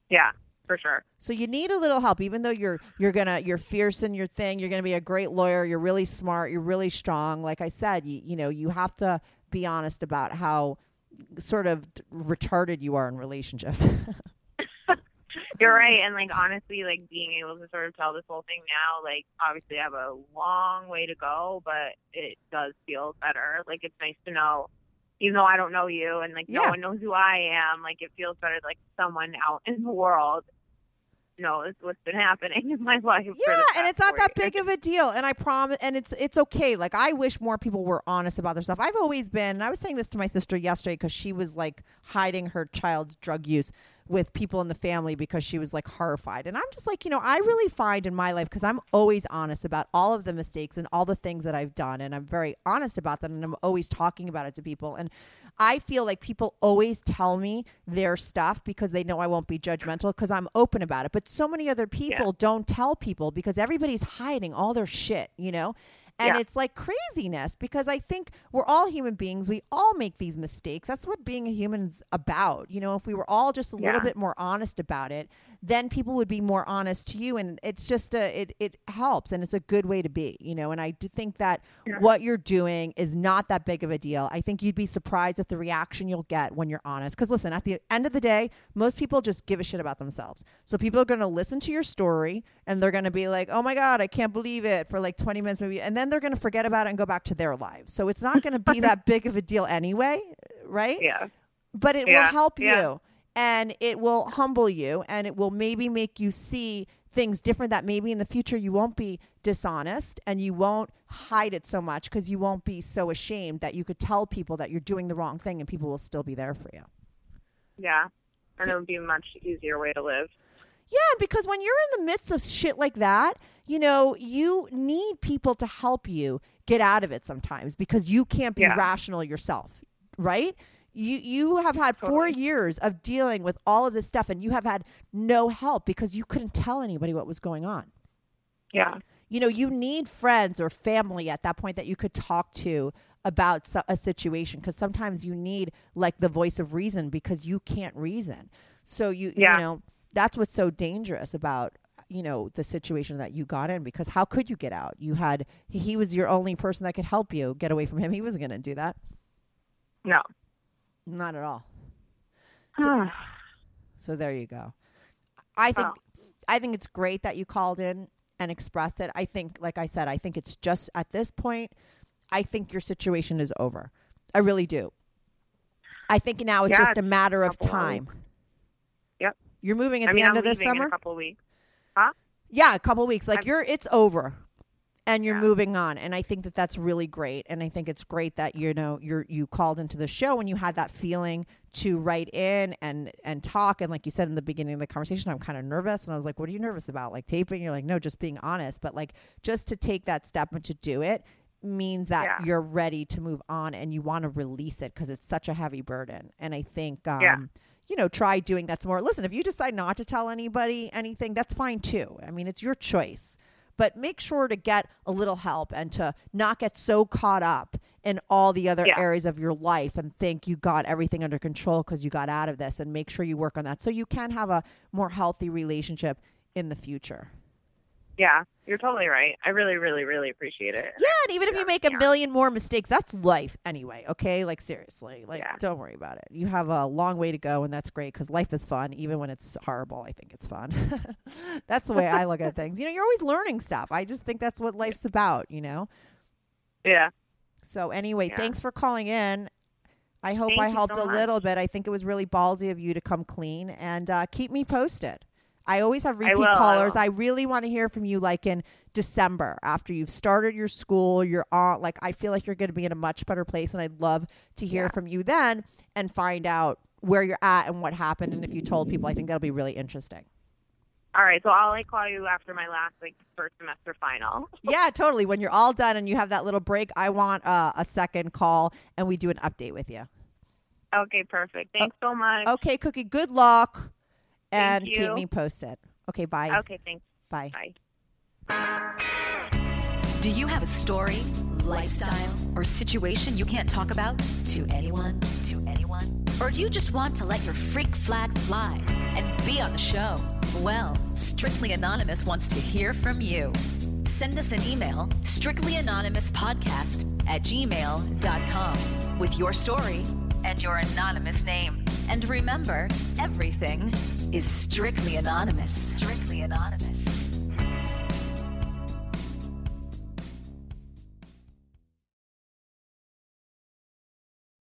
Yeah, for sure. So you need a little help, even though you're you're gonna you're fierce in your thing. You're gonna be a great lawyer. You're really smart. You're really strong. Like I said, you you know you have to be honest about how sort of retarded you are in relationships. [laughs] You're right. And like honestly, like being able to sort of tell this whole thing now, like obviously I have a long way to go, but it does feel better. Like it's nice to know, even though I don't know you and like Yeah. no one knows who I am, like it feels better like someone out in the world knows what's been happening [laughs] in my life. for the yeah, and past it's not four that years. big of a deal. And I promise, and it's it's okay. Like I wish more people were honest about their stuff. I've always been. And I was saying this to my sister yesterday because she was like hiding her child's drug use with people in the family because she was like horrified. And I'm just like, you know, I really find in my life because I'm always honest about all of the mistakes and all the things that I've done, and I'm very honest about them, and I'm always talking about it to people. And I feel like people always tell me their stuff because they know I won't be judgmental because I'm open about it. But so many other people don't tell people because everybody's hiding all their shit, you know? And Yeah. it's like craziness because I think we're all human beings. We all make these mistakes. That's what being a human's about. You know, if we were all just a little bit more honest about it, then people would be more honest to you and it's just a it it helps and it's a good way to be, you know. And I do think that what you're doing is not that big of a deal. I think you'd be surprised at the reaction you'll get when you're honest. Cuz listen, at the end of the day, most people just give a shit about themselves. So people are going to listen to your story and they're going to be like, "Oh my god, I can't believe it" for like 20 minutes maybe. And then they're going to forget about it and go back to their lives. So it's not going to be [laughs] that big of a deal anyway, right? Yeah. but it will help yeah. you and it will humble you and it will maybe make you see things different that maybe in the future you won't be dishonest and you won't hide it so much because you won't be so ashamed that you could tell people that you're doing the wrong thing and people will still be there for you. Yeah. And it would be a much easier way to live. Yeah, because when you're in the midst of shit like that, you know, you need people to help you get out of it sometimes because you can't be Yeah. rational yourself, right? You you have had 4 years of dealing with all of this stuff and you have had no help because you couldn't tell anybody what was going on. Yeah. You know, you need friends or family at that point that you could talk to about a situation because sometimes you need like the voice of reason because you can't reason. So you Yeah. you know, that's what's so dangerous about you know the situation that you got in because how could you get out? You had he was your only person that could help you get away from him. He wasn't going to do that. No. Not at all. Oh, So there you go. I think Oh. I think it's great that you called in and expressed it. I think like I said, I think it's just at this point I think your situation is over. I really do. I think now it's Yeah, just a matter of couple of time. Yep. You're moving at I the mean, end I'm of this summer? a couple of weeks. Yeah, a couple weeks. Like I'm- you're it's over. And you're Yeah. moving on, and I think that that's really great. And I think it's great that you know you're you called into the show and you had that feeling to write in and and talk. And like you said in the beginning of the conversation, I'm kind of nervous, and I was like, "What are you nervous about? Like taping?" You're like, "No, just being honest." But like just to take that step and to do it means that Yeah. you're ready to move on and you want to release it because it's such a heavy burden. And I think, um, Yeah. you know, try doing that's more. Listen, if you decide not to tell anybody anything, that's fine too. I mean, it's your choice. But make sure to get a little help and to not get so caught up in all the other Yeah. areas of your life and think you got everything under control because you got out of this and make sure you work on that so you can have a more healthy relationship in the future. Yeah, you're totally right. I really, really, really appreciate it. Yeah, and even if you make a Yeah. million more mistakes, that's life anyway. Okay, like seriously, like Yeah. don't worry about it. You have a long way to go, and that's great because life is fun, even when it's horrible. I think it's fun. [laughs] that's the way I look at [laughs] things. You know, you're always learning stuff. I just think that's what life's about. You know. Yeah. So anyway, thanks for calling in. I hope Thank I helped so a little bit. I think it was really ballsy of you to come clean and uh, keep me posted. I always have repeat will, callers. will. I really want to hear from you, like in December after you've started your school. You're on, like, I feel like you're going to be in a much better place, and I'd love to hear Yeah. from you then and find out where you're at and what happened. And if you told people, I think that'll be really interesting. All right, so I'll like call you after my last like first semester final. [laughs] yeah, totally. When you're all done and you have that little break, I want uh, a second call and we do an update with you. Okay, perfect. Thanks so much. Okay, Cookie, good luck and keep me posted. Okay, bye. Okay, thanks. Bye. Bye. Do you have a story, lifestyle, or situation you can't talk about to anyone? To anyone? Or do you just want to let your freak flag fly and be on the show? Well, Strictly Anonymous wants to hear from you. Send us an email, strictlyanonymouspodcast at gmail.com, with your story and your anonymous name. And remember, everything is strictly anonymous. Strictly anonymous.